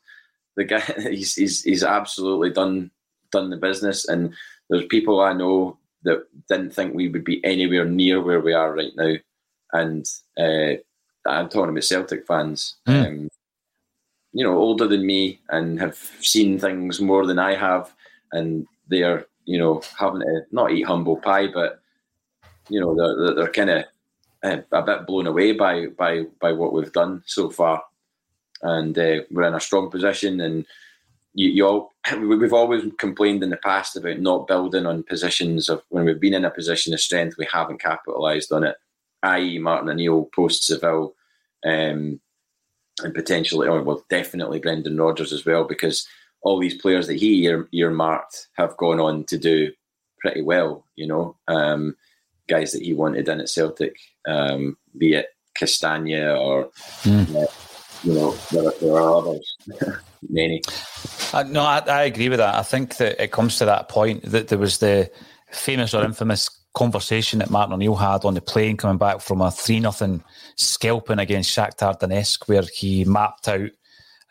The guy, <laughs> he's he's he's absolutely done done the business, and there's people I know that didn't think we would be anywhere near where we are right now. And uh, I'm talking about Celtic fans, mm. um, you know, older than me and have seen things more than I have, and they're you know having to not eat humble pie, but you know they're they're kind of uh, a bit blown away by by by what we've done so far, and uh, we're in a strong position and you, you all, <clears throat> we've always complained in the past about not building on positions of when we've been in a position of strength, we haven't capitalised on it. I.e., Martin O'Neill post Seville, um, and potentially, or well, definitely Brendan Rodgers as well, because all these players that he ear, earmarked have gone on to do pretty well. You know, um, guys that he wanted in at Celtic, um, be it Castagne or. Mm. Uh, you know, there, there are others, <laughs> many. Uh, no, I, I, agree with that. I think that it comes to that point that there was the famous or infamous conversation that Martin O'Neill had on the plane coming back from a 3 nothing scalping against Shakhtar Donetsk, where he mapped out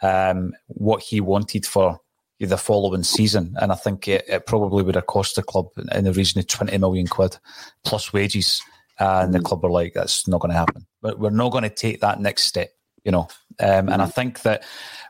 um, what he wanted for the following season. And I think it, it, probably would have cost the club in the region of 20 million quid plus wages. and the mm. club were like, that's not going to happen. But we're not going to take that next step you know. Um, and I mm-hmm. think that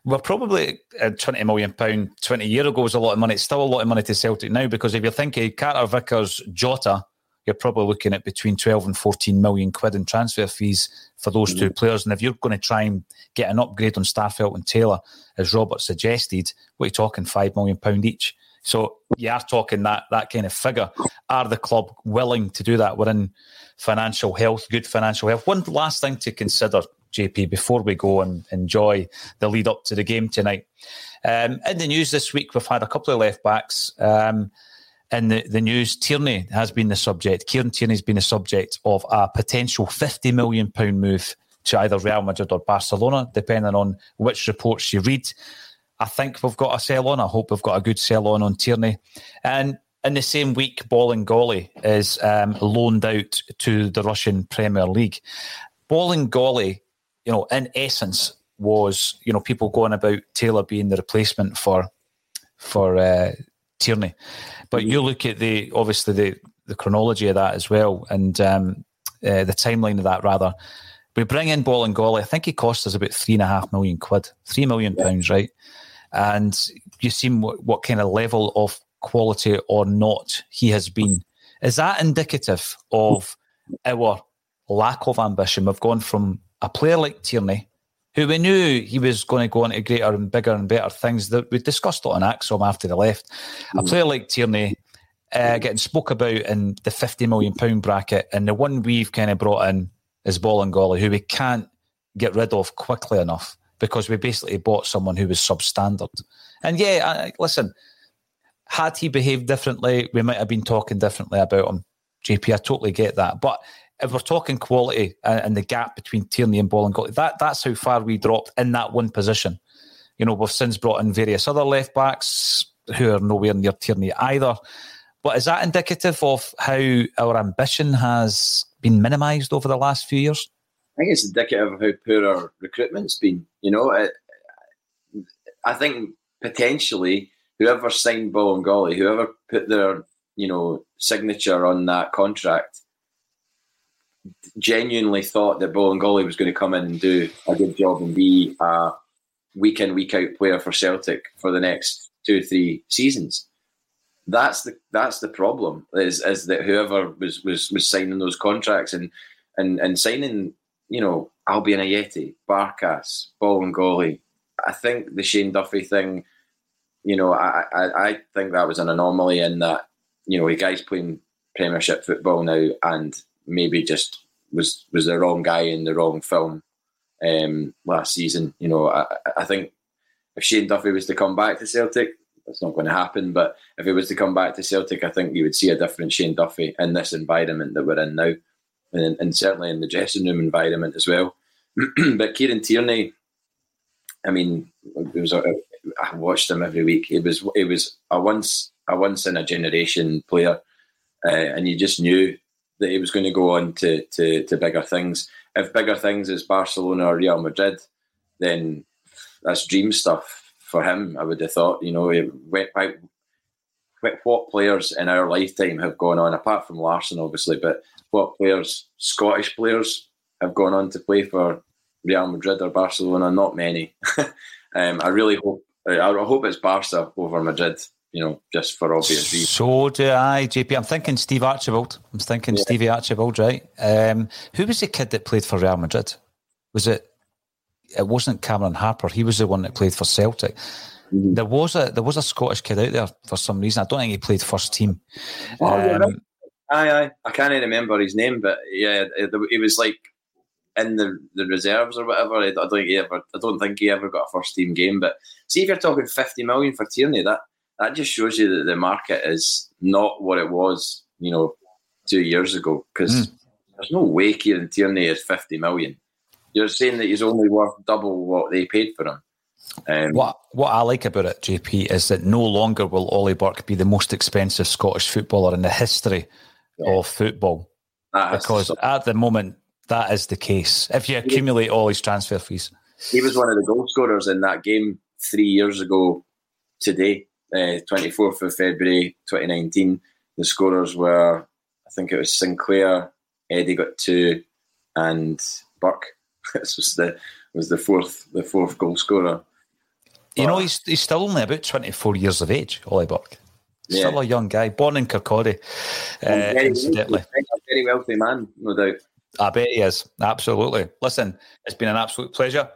we're probably uh, twenty million pound twenty year ago was a lot of money. It's still a lot of money to Celtic now because if you're thinking Carter Vickers, Jota, you're probably looking at between twelve and fourteen million quid in transfer fees for those mm-hmm. two players. And if you're going to try and get an upgrade on Starfelt and Taylor, as Robert suggested, what are you talking five million pound each? So you are talking that that kind of figure. Are the club willing to do that? We're in financial health, good financial health. One last thing to consider JP, before we go and enjoy the lead up to the game tonight. Um, in the news this week, we've had a couple of left backs. Um, in the, the news, Tierney has been the subject. Kieran Tierney has been the subject of a potential £50 million move to either Real Madrid or Barcelona, depending on which reports you read. I think we've got a sell on. I hope we've got a good sell on on Tierney. And in the same week, Bolingoli is um, loaned out to the Russian Premier League. Bolingoli you know, in essence, was you know people going about Taylor being the replacement for for uh, Tierney, but you look at the obviously the the chronology of that as well, and um, uh, the timeline of that rather. We bring in Bolingoli. I think he cost us about three and a half million quid, three million pounds, right? And you see what, what kind of level of quality or not he has been. Is that indicative of our lack of ambition? We've gone from a player like Tierney, who we knew he was going to go on to greater and bigger and better things that we discussed it on ACSOM after the left. Mm. A player like Tierney uh, getting spoke about in the fifty million pound bracket, and the one we've kind of brought in is Bolingoli, who we can't get rid of quickly enough because we basically bought someone who was substandard. And yeah, I, listen, had he behaved differently, we might have been talking differently about him. JP, I totally get that, but if we're talking quality and the gap between Tierney and Bolingoli, that that's how far we dropped in that one position. You know, we've since brought in various other left backs who are nowhere near Tierney either. But is that indicative of how our ambition has been minimised over the last few years? I think it's indicative of how poor our recruitment's been. You know, I, I think potentially whoever signed Bolingoli, whoever put their you know signature on that contract, genuinely thought that Bolingoli was going to come in and do a good job and be a week in week out player for Celtic for the next two or three seasons. That's the that's the problem is is that whoever was was was signing those contracts and and and signing you know Albian Ajeti, Barkas, Bolingoli. I think the Shane Duffy thing, you know, I, I I think that was an anomaly in that you know, a guy's playing Premiership football now and maybe just was was the wrong guy in the wrong film um, last season. You know, I, I think if Shane Duffy was to come back to Celtic, that's not going to happen. But if he was to come back to Celtic, I think you would see a different Shane Duffy in this environment that we're in now, and, and certainly in the dressing room environment as well. <clears throat> but Kieran Tierney, I mean, it was a, I watched him every week. It was he was a once a once in a generation player, uh, and you just knew that he was going to go on to, to to bigger things. If bigger things is Barcelona or Real Madrid, then that's dream stuff for him. I would have thought. You know, what, players in our lifetime have gone on, apart from Larsson, obviously, but what players, Scottish players, have gone on to play for Real Madrid or Barcelona? Not many. <laughs> um, I really hope. I hope it's Barca over Madrid you know, just for obvious reasons. So do I, JP. I'm thinking Steve Archibald. I'm thinking yeah. Stevie Archibald, right? Um, who was the kid that played for Real Madrid? Was it? It wasn't Cameron Harper. He was the one that played for Celtic. Mm-hmm. There was a there was a Scottish kid out there for some reason. I don't think he played first team. Oh, um, aye, aye. I can't remember his name, but yeah, he was like in the, the reserves or whatever. I don't think he ever. I don't think he ever got a first team game. But see, if you're talking fifty million for Tierney, that that just shows you that the market is not what it was, you know, two years ago. Because mm. there's no way Kieran Tierney is 50 million. You're saying that he's only worth double what they paid for him. Um, what what I like about it, JP, is that no longer will Ollie Burke be the most expensive Scottish footballer in the history yeah. of football. Because at the moment, that is the case. If you accumulate all his transfer fees, he was one of the goal scorers in that game three years ago today. 24th uh, of February 2019. The scorers were, I think it was Sinclair, Eddie got two, and Burke. <laughs> this was the was the fourth the fourth goal scorer. You know, he's he's still only about 24 years of age, Ollie Burke. Yeah. Still a young guy, born in Kirkcaldy, uh, very incidentally. A very wealthy man, no doubt. I bet he is. Absolutely. Listen, it's been an absolute pleasure.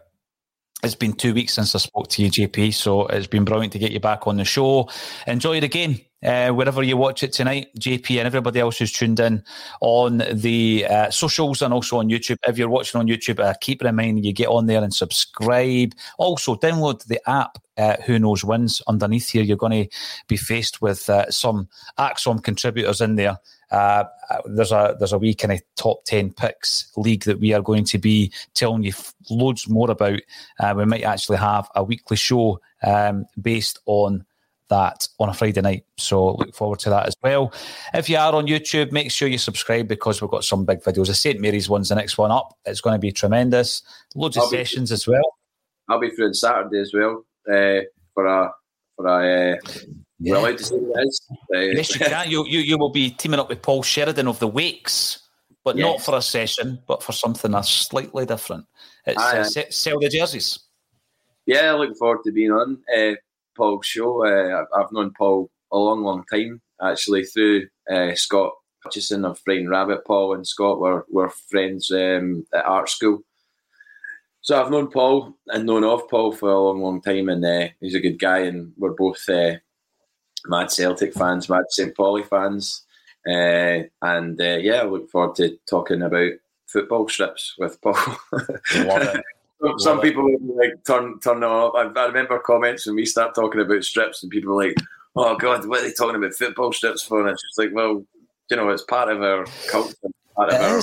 It's been two weeks since I spoke to you, JP, so it's been brilliant to get you back on the show. Enjoy the game. Uh, wherever you watch it tonight, JP and everybody else who's tuned in on the uh, socials and also on YouTube. If you're watching on YouTube, uh, keep in mind you get on there and subscribe. Also, download the app. Uh, who knows wins underneath here? You're going to be faced with uh, some ACSOM contributors in there uh, there's a there's a wee kind of top ten picks league that we are going to be telling you loads more about. Uh, we might actually have a weekly show um, based on that on a Friday night. So look forward to that as well. If you are on YouTube, make sure you subscribe because we've got some big videos. The St Mary's one's the next one up. It's going to be tremendous. Loads I'll of sessions as well. I'll be through on Saturday as well uh, for a for a uh, yeah. We're allowed to say what it is. Uh, yes, you can. You, you, you will be teaming up with Paul Sheridan of the Wakes, but yes. not for a session, but for something that's slightly different. It's uh, sell the jerseys. Yeah, I looking forward to being on uh, Paul's show. Uh, I've known Paul a long, long time, actually, through uh, Scott Hutchison of Frightened Rabbit. Paul and Scott were, were friends um, at art school. So I've known Paul and known of Paul for a long, long time, and uh, he's a good guy, and we're both uh, mad Celtic fans, mad St. Pauli fans. Uh, and uh, yeah, I look forward to talking about football strips with Paul. <laughs> Some Love people it. like turn turn off. I, I, remember comments when we start talking about strips, and people are like, "Oh God, what are they talking about football strips for?" And it's just like, well, you know, it's part of our culture, part of our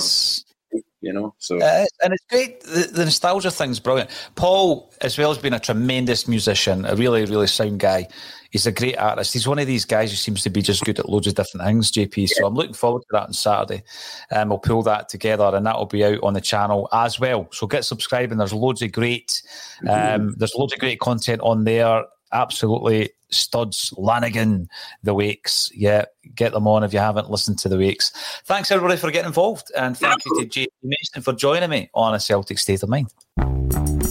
you know. So uh, and it's great. The, the, nostalgia thing's brilliant. Paul, as well as being a tremendous musician, a really really sound guy. He's a great artist. He's one of these guys who seems to be just good at loads of different things. JP. Yeah. So I'm looking forward to that on Saturday. Um, we'll pull that together, and that will be out on the channel as well. So get subscribing. There's loads of great. Um, mm-hmm. There's loads of great content on there absolutely studs. Lanigan, the Wakes. Yeah, get them on if you haven't listened to the Wakes. Thanks everybody for getting involved, and thank you to JP Mason for joining me on a Celtic State of Mind.